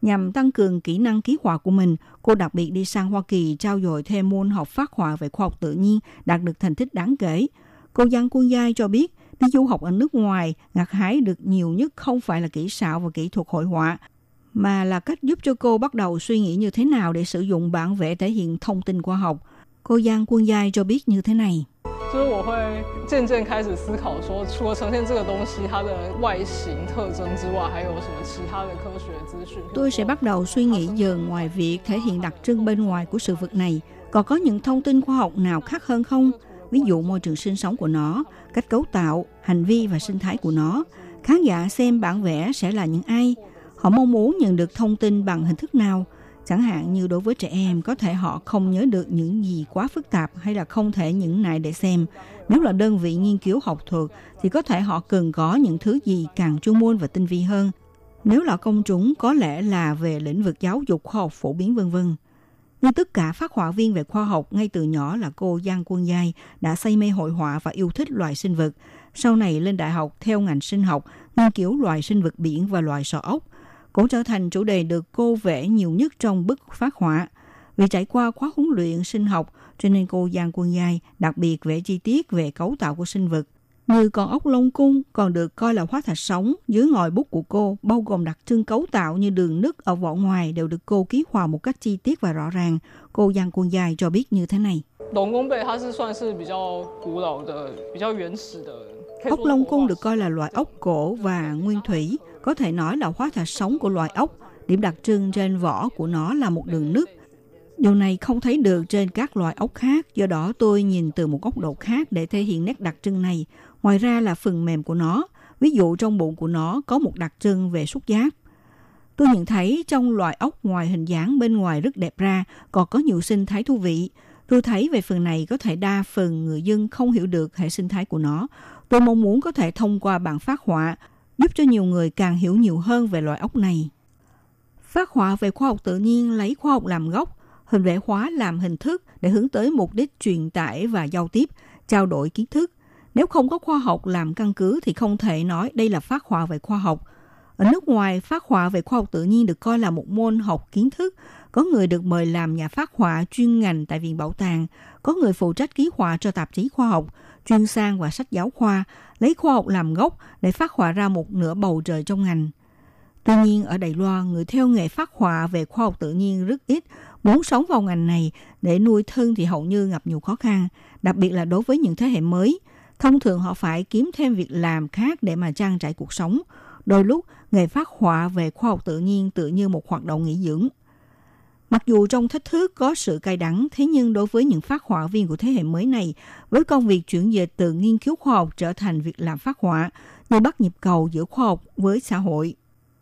Nhằm tăng cường kỹ năng ký họa của mình, cô đặc biệt đi sang Hoa Kỳ trao dồi thêm môn học phát họa về khoa học tự nhiên, đạt được thành tích đáng kể. Cô Giang Quân Giai cho biết, đi du học ở nước ngoài, gặt hái được nhiều nhất không phải là kỹ xảo và kỹ thuật hội họa, mà là cách giúp cho cô bắt đầu suy nghĩ như thế nào để sử dụng bản vẽ thể hiện thông tin khoa học. Cô Giang Quân Giai cho biết như thế này. 就是我会渐渐开始思考说，除了呈现这个东西它的外形特征之外，还有什么其他的科学资讯？Tôi sẽ bắt đầu suy nghĩ dần ngoài việc thể hiện đặc trưng bên ngoài của sự vật này, còn có những thông tin khoa học nào khác hơn không? Ví dụ môi trường sinh sống của nó, cách cấu tạo, hành vi và sinh thái của nó. Khán giả xem bản vẽ sẽ là những ai? Họ mong muốn nhận được thông tin bằng hình thức nào? Chẳng hạn như đối với trẻ em, có thể họ không nhớ được những gì quá phức tạp hay là không thể những này để xem. Nếu là đơn vị nghiên cứu học thuật, thì có thể họ cần có những thứ gì càng chuyên môn và tinh vi hơn. Nếu là công chúng, có lẽ là về lĩnh vực giáo dục khoa học phổ biến vân vân. Nhưng tất cả phát họa viên về khoa học ngay từ nhỏ là cô Giang Quân Giai đã say mê hội họa và yêu thích loài sinh vật. Sau này lên đại học theo ngành sinh học, nghiên cứu loài sinh vật biển và loài sò ốc – cũng trở thành chủ đề được cô vẽ nhiều nhất trong bức phát họa. Vì trải qua khóa huấn luyện sinh học, cho nên cô Giang Quân Giai đặc biệt vẽ chi tiết về cấu tạo của sinh vật. Như con ốc lông cung còn được coi là hóa thạch sống dưới ngòi bút của cô, bao gồm đặc trưng cấu tạo như đường nứt ở vỏ ngoài đều được cô ký họa một cách chi tiết và rõ ràng. Cô Giang Quân Giai cho biết như thế này. Ốc lông cung được coi là loại ốc cổ và nguyên thủy, có thể nói là hóa thạch sống của loài ốc. Điểm đặc trưng trên vỏ của nó là một đường nứt. Điều này không thấy được trên các loài ốc khác, do đó tôi nhìn từ một góc độ khác để thể hiện nét đặc trưng này. Ngoài ra là phần mềm của nó, ví dụ trong bụng của nó có một đặc trưng về xúc giác. Tôi nhận thấy trong loài ốc ngoài hình dáng bên ngoài rất đẹp ra, còn có nhiều sinh thái thú vị. Tôi thấy về phần này có thể đa phần người dân không hiểu được hệ sinh thái của nó. Tôi mong muốn có thể thông qua bản phát họa giúp cho nhiều người càng hiểu nhiều hơn về loài ốc này. Phát họa về khoa học tự nhiên lấy khoa học làm gốc, hình vẽ hóa làm hình thức để hướng tới mục đích truyền tải và giao tiếp, trao đổi kiến thức. Nếu không có khoa học làm căn cứ thì không thể nói đây là phát họa về khoa học. Ở nước ngoài, phát họa về khoa học tự nhiên được coi là một môn học kiến thức. Có người được mời làm nhà phát họa chuyên ngành tại Viện Bảo tàng, có người phụ trách ký họa cho tạp chí khoa học, chuyên sang và sách giáo khoa, lấy khoa học làm gốc để phát họa ra một nửa bầu trời trong ngành. Tuy nhiên, ở Đài Loan, người theo nghề phát họa về khoa học tự nhiên rất ít, muốn sống vào ngành này để nuôi thân thì hầu như gặp nhiều khó khăn, đặc biệt là đối với những thế hệ mới. Thông thường họ phải kiếm thêm việc làm khác để mà trang trải cuộc sống. Đôi lúc, nghề phát họa về khoa học tự nhiên tự như một hoạt động nghỉ dưỡng. Mặc dù trong thách thức có sự cay đắng, thế nhưng đối với những phát họa viên của thế hệ mới này, với công việc chuyển dịch từ nghiên cứu khoa học trở thành việc làm phát họa, như bắt nhịp cầu giữa khoa học với xã hội.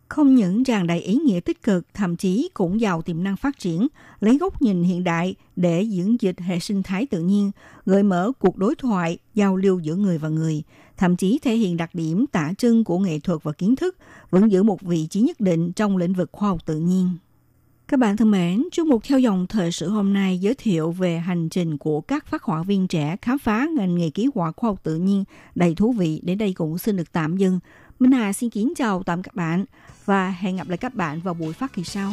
Không những tràn đầy ý nghĩa tích cực, thậm chí cũng giàu tiềm năng phát triển, lấy góc nhìn hiện đại để diễn dịch hệ sinh thái tự nhiên, gợi mở cuộc đối thoại, giao lưu giữa người và người, thậm chí thể hiện đặc điểm tả trưng của nghệ thuật và kiến thức, vẫn giữ một vị trí nhất định trong lĩnh vực khoa học tự nhiên. Các bạn thân mến, chương mục theo dòng thời sự hôm nay giới thiệu về hành trình của các phát họa viên trẻ khám phá ngành nghề ký họa khoa học tự nhiên đầy thú vị. Đến đây cũng xin được tạm dừng. Minh Hà xin kính chào tạm các bạn và hẹn gặp lại các bạn vào buổi phát kỳ sau.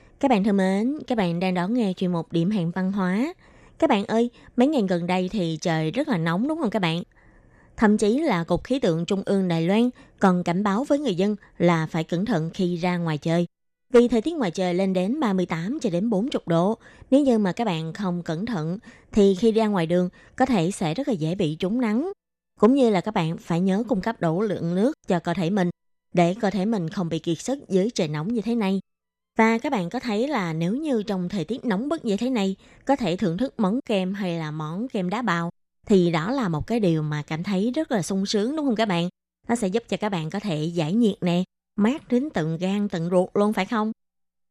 Các bạn thân mến, các bạn đang đón nghe chuyên mục Điểm hẹn văn hóa. Các bạn ơi, mấy ngày gần đây thì trời rất là nóng đúng không các bạn? Thậm chí là Cục Khí tượng Trung ương Đài Loan còn cảnh báo với người dân là phải cẩn thận khi ra ngoài chơi. Vì thời tiết ngoài trời lên đến 38 cho đến 40 độ, nếu như mà các bạn không cẩn thận thì khi ra ngoài đường có thể sẽ rất là dễ bị trúng nắng. Cũng như là các bạn phải nhớ cung cấp đủ lượng nước cho cơ thể mình để cơ thể mình không bị kiệt sức dưới trời nóng như thế này. Và các bạn có thấy là nếu như trong thời tiết nóng bức như thế này, có thể thưởng thức món kem hay là món kem đá bào, thì đó là một cái điều mà cảm thấy rất là sung sướng đúng không các bạn? Nó sẽ giúp cho các bạn có thể giải nhiệt nè, mát đến tận gan, tận ruột luôn phải không?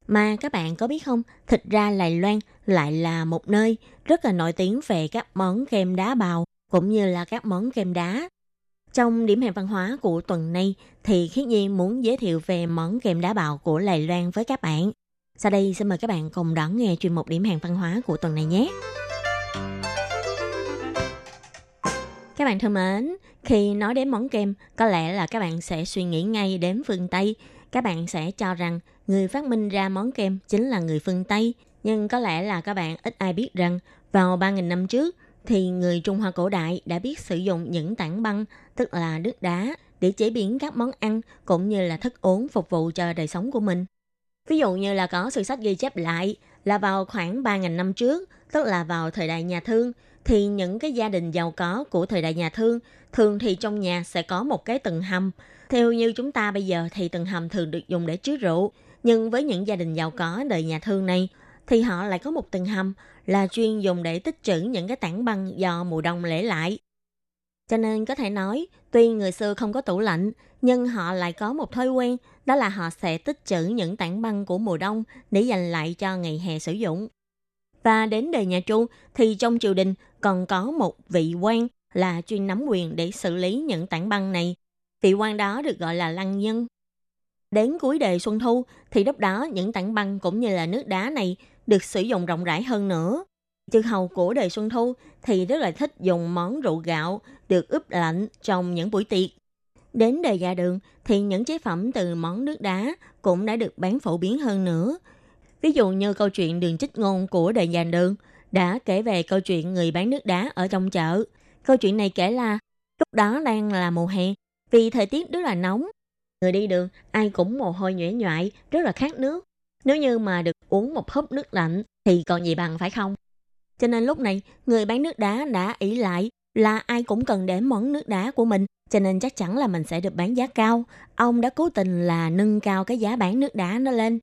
Mà các bạn có biết không, thịt ra lài Loan lại là một nơi rất là nổi tiếng về các món kem đá bào cũng như là các món kem đá. Trong điểm hẹn văn hóa của tuần này thì Khiết Nhi muốn giới thiệu về món kem đá bào của Lài Loan với các bạn. Sau đây xin mời các bạn cùng đón nghe chuyên mục điểm hẹn văn hóa của tuần này nhé. Các bạn thân mến, khi nói đến món kem, có lẽ là các bạn sẽ suy nghĩ ngay đến phương Tây. Các bạn sẽ cho rằng người phát minh ra món kem chính là người phương Tây. Nhưng có lẽ là các bạn ít ai biết rằng vào 3.000 năm trước, thì người Trung Hoa cổ đại đã biết sử dụng những tảng băng, tức là nước đá, để chế biến các món ăn cũng như là thức uống phục vụ cho đời sống của mình. Ví dụ như là có sử sách ghi chép lại là vào khoảng 3.000 năm trước, tức là vào thời đại nhà Thương, thì những cái gia đình giàu có của thời đại nhà Thương thường thì trong nhà sẽ có một cái tầng hầm. Theo như chúng ta bây giờ thì tầng hầm thường được dùng để chứa rượu, nhưng với những gia đình giàu có đời nhà Thương này thì họ lại có một tầng hầm là chuyên dùng để tích trữ những cái tảng băng do mùa đông lễ lại. Cho nên có thể nói, tuy người xưa không có tủ lạnh, nhưng họ lại có một thói quen, đó là họ sẽ tích trữ những tảng băng của mùa đông để dành lại cho ngày hè sử dụng. Và đến đời nhà Chu thì trong triều đình còn có một vị quan là chuyên nắm quyền để xử lý những tảng băng này. Vị quan đó được gọi là lăng nhân. Đến cuối đời Xuân Thu thì lúc đó những tảng băng cũng như là nước đá này được sử dụng rộng rãi hơn nữa. Chư hầu của đời Xuân Thu thì rất là thích dùng món rượu gạo được ướp lạnh trong những buổi tiệc. Đến đời gia đường thì những chế phẩm từ món nước đá cũng đã được bán phổ biến hơn nữa. Ví dụ như câu chuyện đường trích ngôn của đời già đường đã kể về câu chuyện người bán nước đá ở trong chợ. Câu chuyện này kể là lúc đó đang là mùa hè, vì thời tiết rất là nóng. Người đi đường ai cũng mồ hôi nhễ nhoại, rất là khát nước. Nếu như mà được uống một hớp nước lạnh thì còn gì bằng phải không? Cho nên lúc này, người bán nước đá đã ý lại là ai cũng cần để món nước đá của mình, cho nên chắc chắn là mình sẽ được bán giá cao. Ông đã cố tình là nâng cao cái giá bán nước đá nó lên.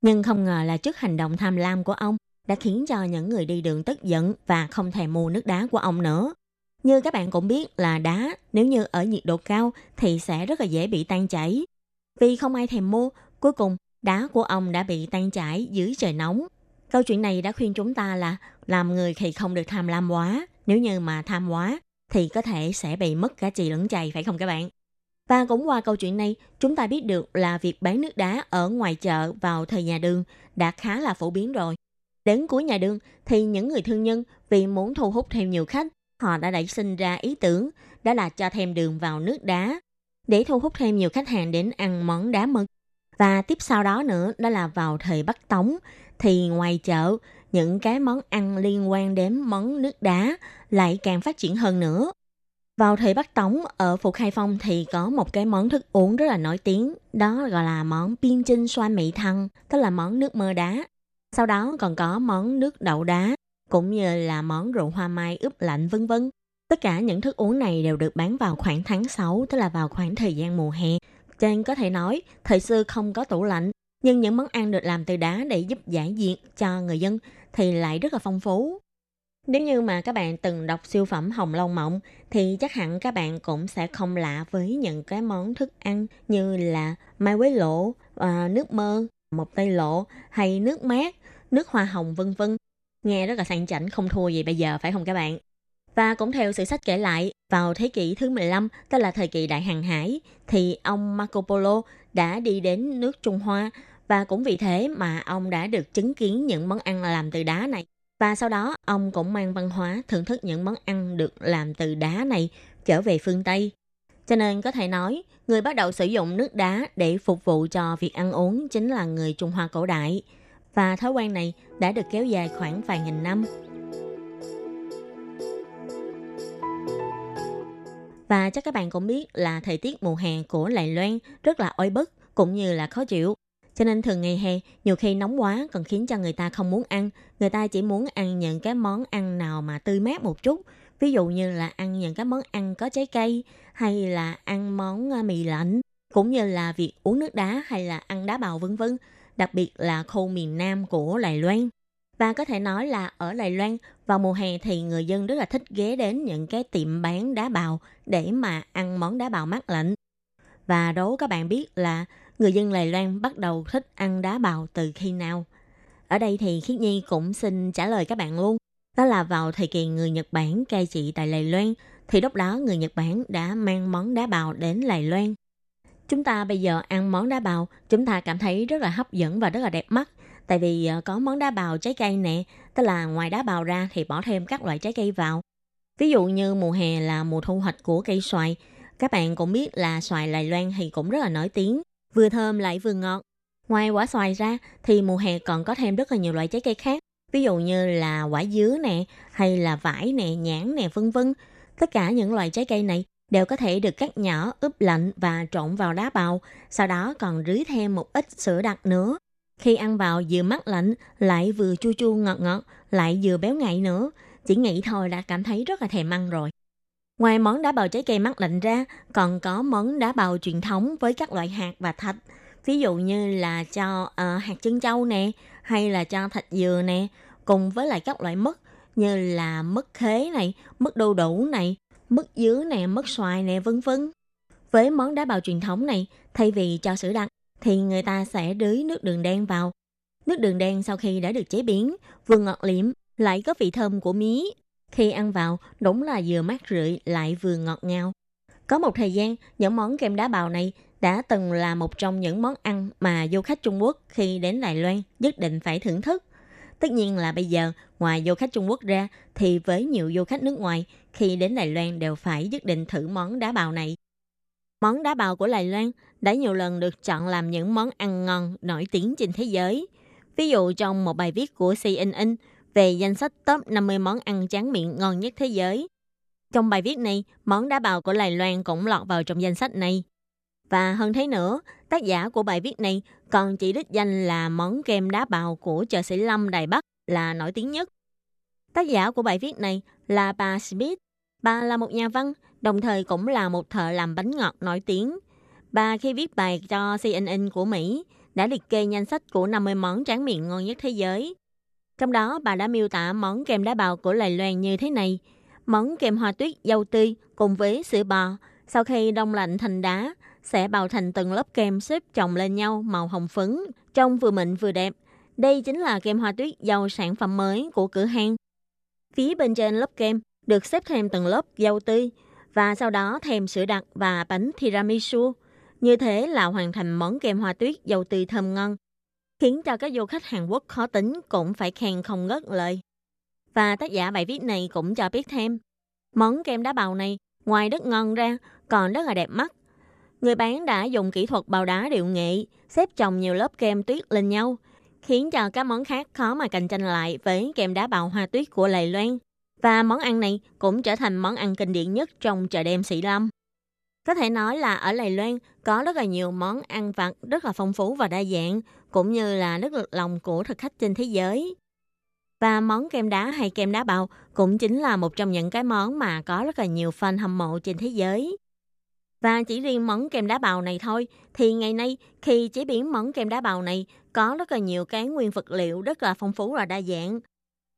Nhưng không ngờ là trước hành động tham lam của ông đã khiến cho những người đi đường tức giận và không thèm mua nước đá của ông nữa. Như các bạn cũng biết là đá nếu như ở nhiệt độ cao thì sẽ rất là dễ bị tan chảy. Vì không ai thèm mua, cuối cùng đá của ông đã bị tan chảy dưới trời nóng. Câu chuyện này đã khuyên chúng ta là làm người thì không được tham lam quá. Nếu như mà tham quá thì có thể sẽ bị mất cả chì lẫn chày phải không các bạn? Và cũng qua câu chuyện này, chúng ta biết được là việc bán nước đá ở ngoài chợ vào thời nhà đường đã khá là phổ biến rồi. Đến cuối nhà đường thì những người thương nhân vì muốn thu hút thêm nhiều khách họ đã đẩy sinh ra ý tưởng đó là cho thêm đường vào nước đá để thu hút thêm nhiều khách hàng đến ăn món đá mực. Và tiếp sau đó nữa đó là vào thời Bắc Tống thì ngoài chợ những cái món ăn liên quan đến món nước đá lại càng phát triển hơn nữa. Vào thời Bắc Tống ở Phục Khai Phong thì có một cái món thức uống rất là nổi tiếng, đó gọi là món biên chinh xoan mị thăng, tức là món nước mơ đá. Sau đó còn có món nước đậu đá, cũng như là món rượu hoa mai ướp lạnh vân vân. Tất cả những thức uống này đều được bán vào khoảng tháng 6, tức là vào khoảng thời gian mùa hè. Cho nên có thể nói, thời xưa không có tủ lạnh, nhưng những món ăn được làm từ đá để giúp giải nhiệt cho người dân thì lại rất là phong phú. Nếu như mà các bạn từng đọc siêu phẩm Hồng Long Mộng thì chắc hẳn các bạn cũng sẽ không lạ với những cái món thức ăn như là mai quế lộ, à, nước mơ, một tây lộ hay nước mát, nước hoa hồng vân vân. Nghe rất là sang chảnh không thua gì bây giờ phải không các bạn? Và cũng theo sử sách kể lại, vào thế kỷ thứ 15, tức là thời kỳ đại hàng hải, thì ông Marco Polo đã đi đến nước Trung Hoa và cũng vì thế mà ông đã được chứng kiến những món ăn làm từ đá này. Và sau đó, ông cũng mang văn hóa thưởng thức những món ăn được làm từ đá này trở về phương Tây. Cho nên có thể nói, người bắt đầu sử dụng nước đá để phục vụ cho việc ăn uống chính là người Trung Hoa cổ đại. Và thói quen này đã được kéo dài khoảng vài nghìn năm. Và chắc các bạn cũng biết là thời tiết mùa hè của Đài Loan rất là oi bức cũng như là khó chịu. Cho nên thường ngày hè nhiều khi nóng quá còn khiến cho người ta không muốn ăn. Người ta chỉ muốn ăn những cái món ăn nào mà tươi mát một chút. Ví dụ như là ăn những cái món ăn có trái cây hay là ăn món ờ, mì lạnh cũng như là việc uống nước đá hay là ăn đá bào vân vân. Đặc biệt là khu miền Nam của Đài Loan. Và có thể nói là ở Đài Loan, vào mùa hè thì người dân rất là thích ghé đến những cái tiệm bán đá bào để mà ăn món đá bào mát lạnh. Và đố các bạn biết là người dân Lài Loan bắt đầu thích ăn đá bào từ khi nào? Ở đây thì Khiết Nhi cũng xin trả lời các bạn luôn. Đó là vào thời kỳ người Nhật Bản cai trị tại Lài Loan, thì lúc đó người Nhật Bản đã mang món đá bào đến Lài Loan. Chúng ta bây giờ ăn món đá bào, chúng ta cảm thấy rất là hấp dẫn và rất là đẹp mắt Tại vì ờ, có món đá bào trái cây nè, tức là ngoài đá bào ra thì bỏ thêm các loại trái cây vào. Ví dụ như mùa hè là mùa thu hoạch của cây xoài. Các bạn cũng biết là xoài Lài Loan thì cũng rất là nổi tiếng, vừa thơm lại vừa ngọt. Ngoài quả xoài ra thì mùa hè còn có thêm rất là nhiều loại trái cây khác. Ví dụ như là quả dứa nè, hay là vải nè, nhãn nè, vân vân. Tất cả những loại trái cây này đều có thể được cắt nhỏ, ướp lạnh và trộn vào đá bào, sau đó còn rưới thêm một ít sữa đặc nữa khi ăn vào vừa mát lạnh, lại vừa chua chua ngọt ngọt, lại vừa béo ngậy nữa. Chỉ nghĩ thôi đã cảm thấy rất là thèm ăn rồi. Ngoài món đá bào trái cây mát lạnh ra, còn có món đá bào truyền thống với các loại hạt và thạch. Ví dụ như là cho uh, hạt chân châu nè, hay là cho thạch dừa nè, cùng với lại các loại mứt như là mứt khế này, mứt đu đủ này, mứt dứa nè, mứt xoài nè, vân vân. Với món đá bào truyền thống này, thay vì cho sữa đặc thì người ta sẽ đưới nước đường đen vào. Nước đường đen sau khi đã được chế biến, vừa ngọt liệm, lại có vị thơm của mía. Khi ăn vào, đúng là vừa mát rượi lại vừa ngọt ngào. Có một thời gian, những món kem đá bào này đã từng là một trong những món ăn mà du khách Trung Quốc khi đến Đài Loan nhất định phải thưởng thức. Tất nhiên là bây giờ, ngoài du khách Trung Quốc ra, thì với nhiều du khách nước ngoài, khi đến Đài Loan đều phải nhất định thử món đá bào này. Món đá bào của Đài Loan đã nhiều lần được chọn làm những món ăn ngon nổi tiếng trên thế giới. Ví dụ trong một bài viết của CNN về danh sách top 50 món ăn tráng miệng ngon nhất thế giới. Trong bài viết này, món đá bào của Lài Loan cũng lọt vào trong danh sách này. Và hơn thế nữa, tác giả của bài viết này còn chỉ đích danh là món kem đá bào của chợ Sĩ Lâm Đài Bắc là nổi tiếng nhất. Tác giả của bài viết này là bà Smith. Bà là một nhà văn, đồng thời cũng là một thợ làm bánh ngọt nổi tiếng. Bà khi viết bài cho CNN của Mỹ đã liệt kê danh sách của 50 món tráng miệng ngon nhất thế giới. Trong đó, bà đã miêu tả món kem đá bào của Lài Loan như thế này. Món kem hoa tuyết dâu tươi cùng với sữa bò, sau khi đông lạnh thành đá, sẽ bào thành từng lớp kem xếp chồng lên nhau màu hồng phấn, trông vừa mịn vừa đẹp. Đây chính là kem hoa tuyết dâu sản phẩm mới của cửa hàng. Phía bên trên lớp kem được xếp thêm từng lớp dâu tươi và sau đó thêm sữa đặc và bánh tiramisu. Như thế là hoàn thành món kem hoa tuyết dầu tươi thơm ngon, khiến cho các du khách Hàn Quốc khó tính cũng phải khen không ngớt lời. Và tác giả bài viết này cũng cho biết thêm, Món kem đá bào này ngoài rất ngon ra còn rất là đẹp mắt. Người bán đã dùng kỹ thuật bào đá điệu nghệ xếp chồng nhiều lớp kem tuyết lên nhau, khiến cho các món khác khó mà cạnh tranh lại với kem đá bào hoa tuyết của Lầy Loan. Và món ăn này cũng trở thành món ăn kinh điển nhất trong chợ đêm Sĩ Lâm. Có thể nói là ở Lầy Loan có rất là nhiều món ăn vặt rất là phong phú và đa dạng, cũng như là nước lòng của thực khách trên thế giới. Và món kem đá hay kem đá bào cũng chính là một trong những cái món mà có rất là nhiều fan hâm mộ trên thế giới. Và chỉ riêng món kem đá bào này thôi, thì ngày nay khi chế biến món kem đá bào này có rất là nhiều cái nguyên vật liệu rất là phong phú và đa dạng.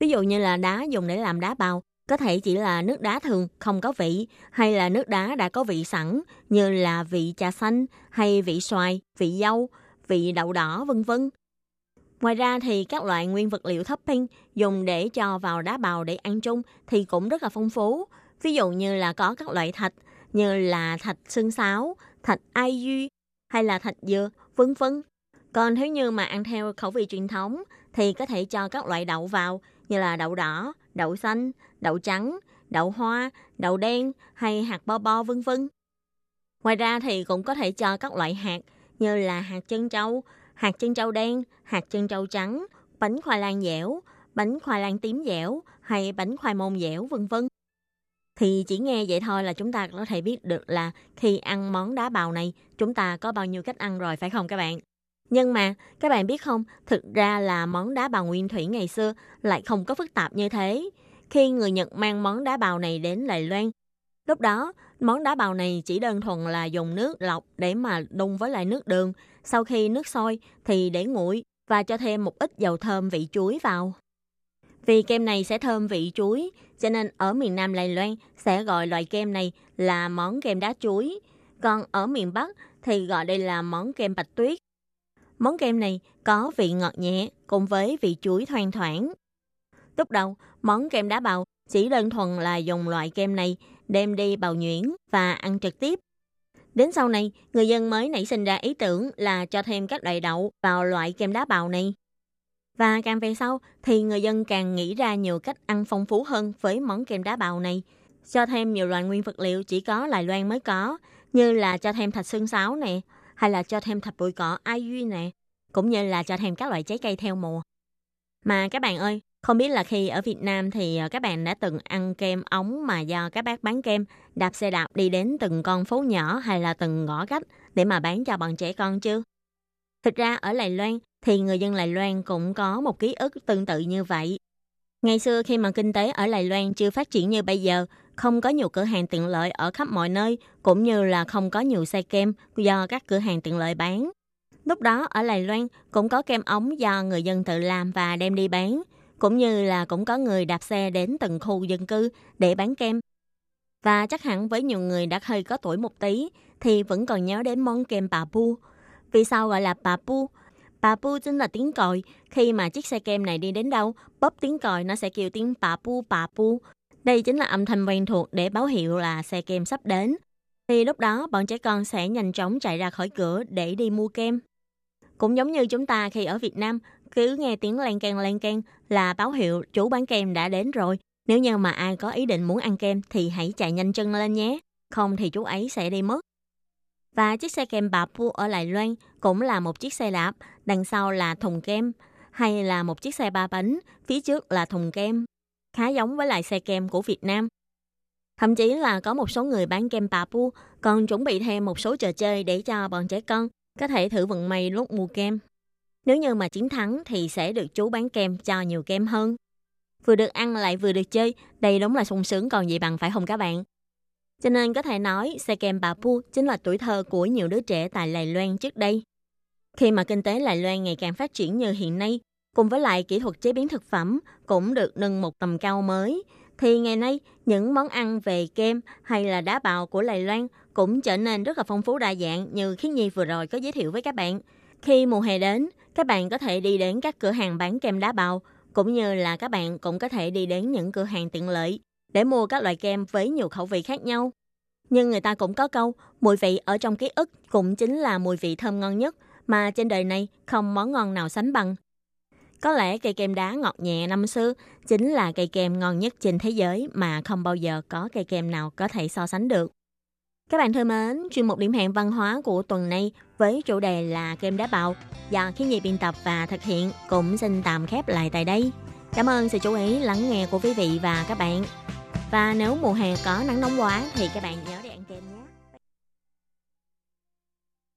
Ví dụ như là đá dùng để làm đá bào, có thể chỉ là nước đá thường không có vị hay là nước đá đã có vị sẵn như là vị trà xanh hay vị xoài, vị dâu, vị đậu đỏ vân vân. Ngoài ra thì các loại nguyên vật liệu topping dùng để cho vào đá bào để ăn chung thì cũng rất là phong phú. Ví dụ như là có các loại thạch như là thạch xương sáo, thạch ai duy hay là thạch dừa, vân vân. Còn nếu như mà ăn theo khẩu vị truyền thống thì có thể cho các loại đậu vào như là đậu đỏ, đậu xanh, đậu trắng, đậu hoa, đậu đen hay hạt bo bo vân vân. Ngoài ra thì cũng có thể cho các loại hạt như là hạt chân trâu, hạt chân trâu đen, hạt chân trâu trắng, bánh khoai lang dẻo, bánh khoai lang tím dẻo hay bánh khoai môn dẻo vân vân. Thì chỉ nghe vậy thôi là chúng ta có thể biết được là khi ăn món đá bào này chúng ta có bao nhiêu cách ăn rồi phải không các bạn? Nhưng mà các bạn biết không, thực ra là món đá bào nguyên thủy ngày xưa lại không có phức tạp như thế. Khi người Nhật mang món đá bào này đến Đài Loan, lúc đó món đá bào này chỉ đơn thuần là dùng nước lọc để mà đun với lại nước đường. Sau khi nước sôi thì để nguội và cho thêm một ít dầu thơm vị chuối vào. Vì kem này sẽ thơm vị chuối, cho nên ở miền Nam Đài Loan sẽ gọi loại kem này là món kem đá chuối. Còn ở miền Bắc thì gọi đây là món kem bạch tuyết. Món kem này có vị ngọt nhẹ cùng với vị chuối thoang thoảng. Lúc đầu, món kem đá bào chỉ đơn thuần là dùng loại kem này đem đi bào nhuyễn và ăn trực tiếp. Đến sau này, người dân mới nảy sinh ra ý tưởng là cho thêm các loại đậu vào loại kem đá bào này. Và càng về sau thì người dân càng nghĩ ra nhiều cách ăn phong phú hơn với món kem đá bào này. Cho thêm nhiều loại nguyên vật liệu chỉ có Lài Loan mới có, như là cho thêm thạch xương sáo nè, hay là cho thêm thạch bụi cỏ ai duy nè, cũng như là cho thêm các loại trái cây theo mùa. Mà các bạn ơi, không biết là khi ở Việt Nam thì ờ, các bạn đã từng ăn kem ống mà do các bác bán kem đạp xe đạp đi đến từng con phố nhỏ hay là từng ngõ cách để mà bán cho bọn trẻ con chưa? Thực ra ở Lài Loan thì người dân Lài Loan cũng có một ký ức tương tự như vậy. Ngày xưa khi mà kinh tế ở Lài Loan chưa phát triển như bây giờ, không có nhiều cửa hàng tiện lợi ở khắp mọi nơi, cũng như là không có nhiều xe kem do các cửa hàng tiện lợi bán. Lúc đó ở Lài Loan cũng có kem ống do người dân tự làm và đem đi bán, cũng như là cũng có người đạp xe đến từng khu dân cư để bán kem. Và chắc hẳn với nhiều người đã hơi có tuổi một tí thì vẫn còn nhớ đến món kem bà pu. Vì sao gọi là bà pu? Bà pu chính là tiếng còi. Khi mà chiếc xe kem này đi đến đâu, bóp tiếng còi nó sẽ kêu tiếng bà pu bà pu. Đây chính là âm thanh quen thuộc để báo hiệu là xe kem sắp đến. Thì lúc đó bọn trẻ con sẽ nhanh chóng chạy ra khỏi cửa để đi mua kem. Cũng giống như chúng ta khi ở Việt Nam, cứ nghe tiếng len can len can là báo hiệu chủ bán kem đã đến rồi. Nếu như mà ai có ý định muốn ăn kem thì hãy chạy nhanh chân lên nhé, không thì chú ấy sẽ đi mất. Và chiếc xe kem bà Pu ở Lài Loan cũng là một chiếc xe đạp, đằng sau là thùng kem, hay là một chiếc xe ba bánh, phía trước là thùng kem, khá giống với lại xe kem của Việt Nam. Thậm chí là có một số người bán kem bà Pu còn chuẩn bị thêm một số trò chơi để cho bọn trẻ con có thể thử vận may lúc mua kem. Nếu như mà chiến thắng thì sẽ được chú bán kem cho nhiều kem hơn. Vừa được ăn lại vừa được chơi, đây đúng là sung sướng còn gì bằng phải không các bạn? Cho nên có thể nói xe kem bà Pu chính là tuổi thơ của nhiều đứa trẻ tại Lài Loan trước đây. Khi mà kinh tế Lài Loan ngày càng phát triển như hiện nay, cùng với lại kỹ thuật chế biến thực phẩm cũng được nâng một tầm cao mới, thì ngày nay những món ăn về kem hay là đá bào của Lài Loan cũng trở nên rất là phong phú đa dạng như Khiết Nhi vừa rồi có giới thiệu với các bạn. Khi mùa hè đến, các bạn có thể đi đến các cửa hàng bán kem đá bào, cũng như là các bạn cũng có thể đi đến những cửa hàng tiện lợi để mua các loại kem với nhiều khẩu vị khác nhau. Nhưng người ta cũng có câu, mùi vị ở trong ký ức cũng chính là mùi vị thơm ngon nhất, mà trên đời này không món ngon nào sánh bằng. Có lẽ cây kem đá ngọt nhẹ năm xưa chính là cây kem ngon nhất trên thế giới mà không bao giờ có cây kem nào có thể so sánh được. Các bạn thân mến, chuyên mục điểm hẹn văn hóa của tuần này với chủ đề là kem đá bào do khi nhị biên tập và thực hiện cũng xin tạm khép lại tại đây. Cảm ơn sự chú ý lắng nghe của quý vị và các bạn. Và nếu mùa hè có nắng nóng quá thì các bạn nhớ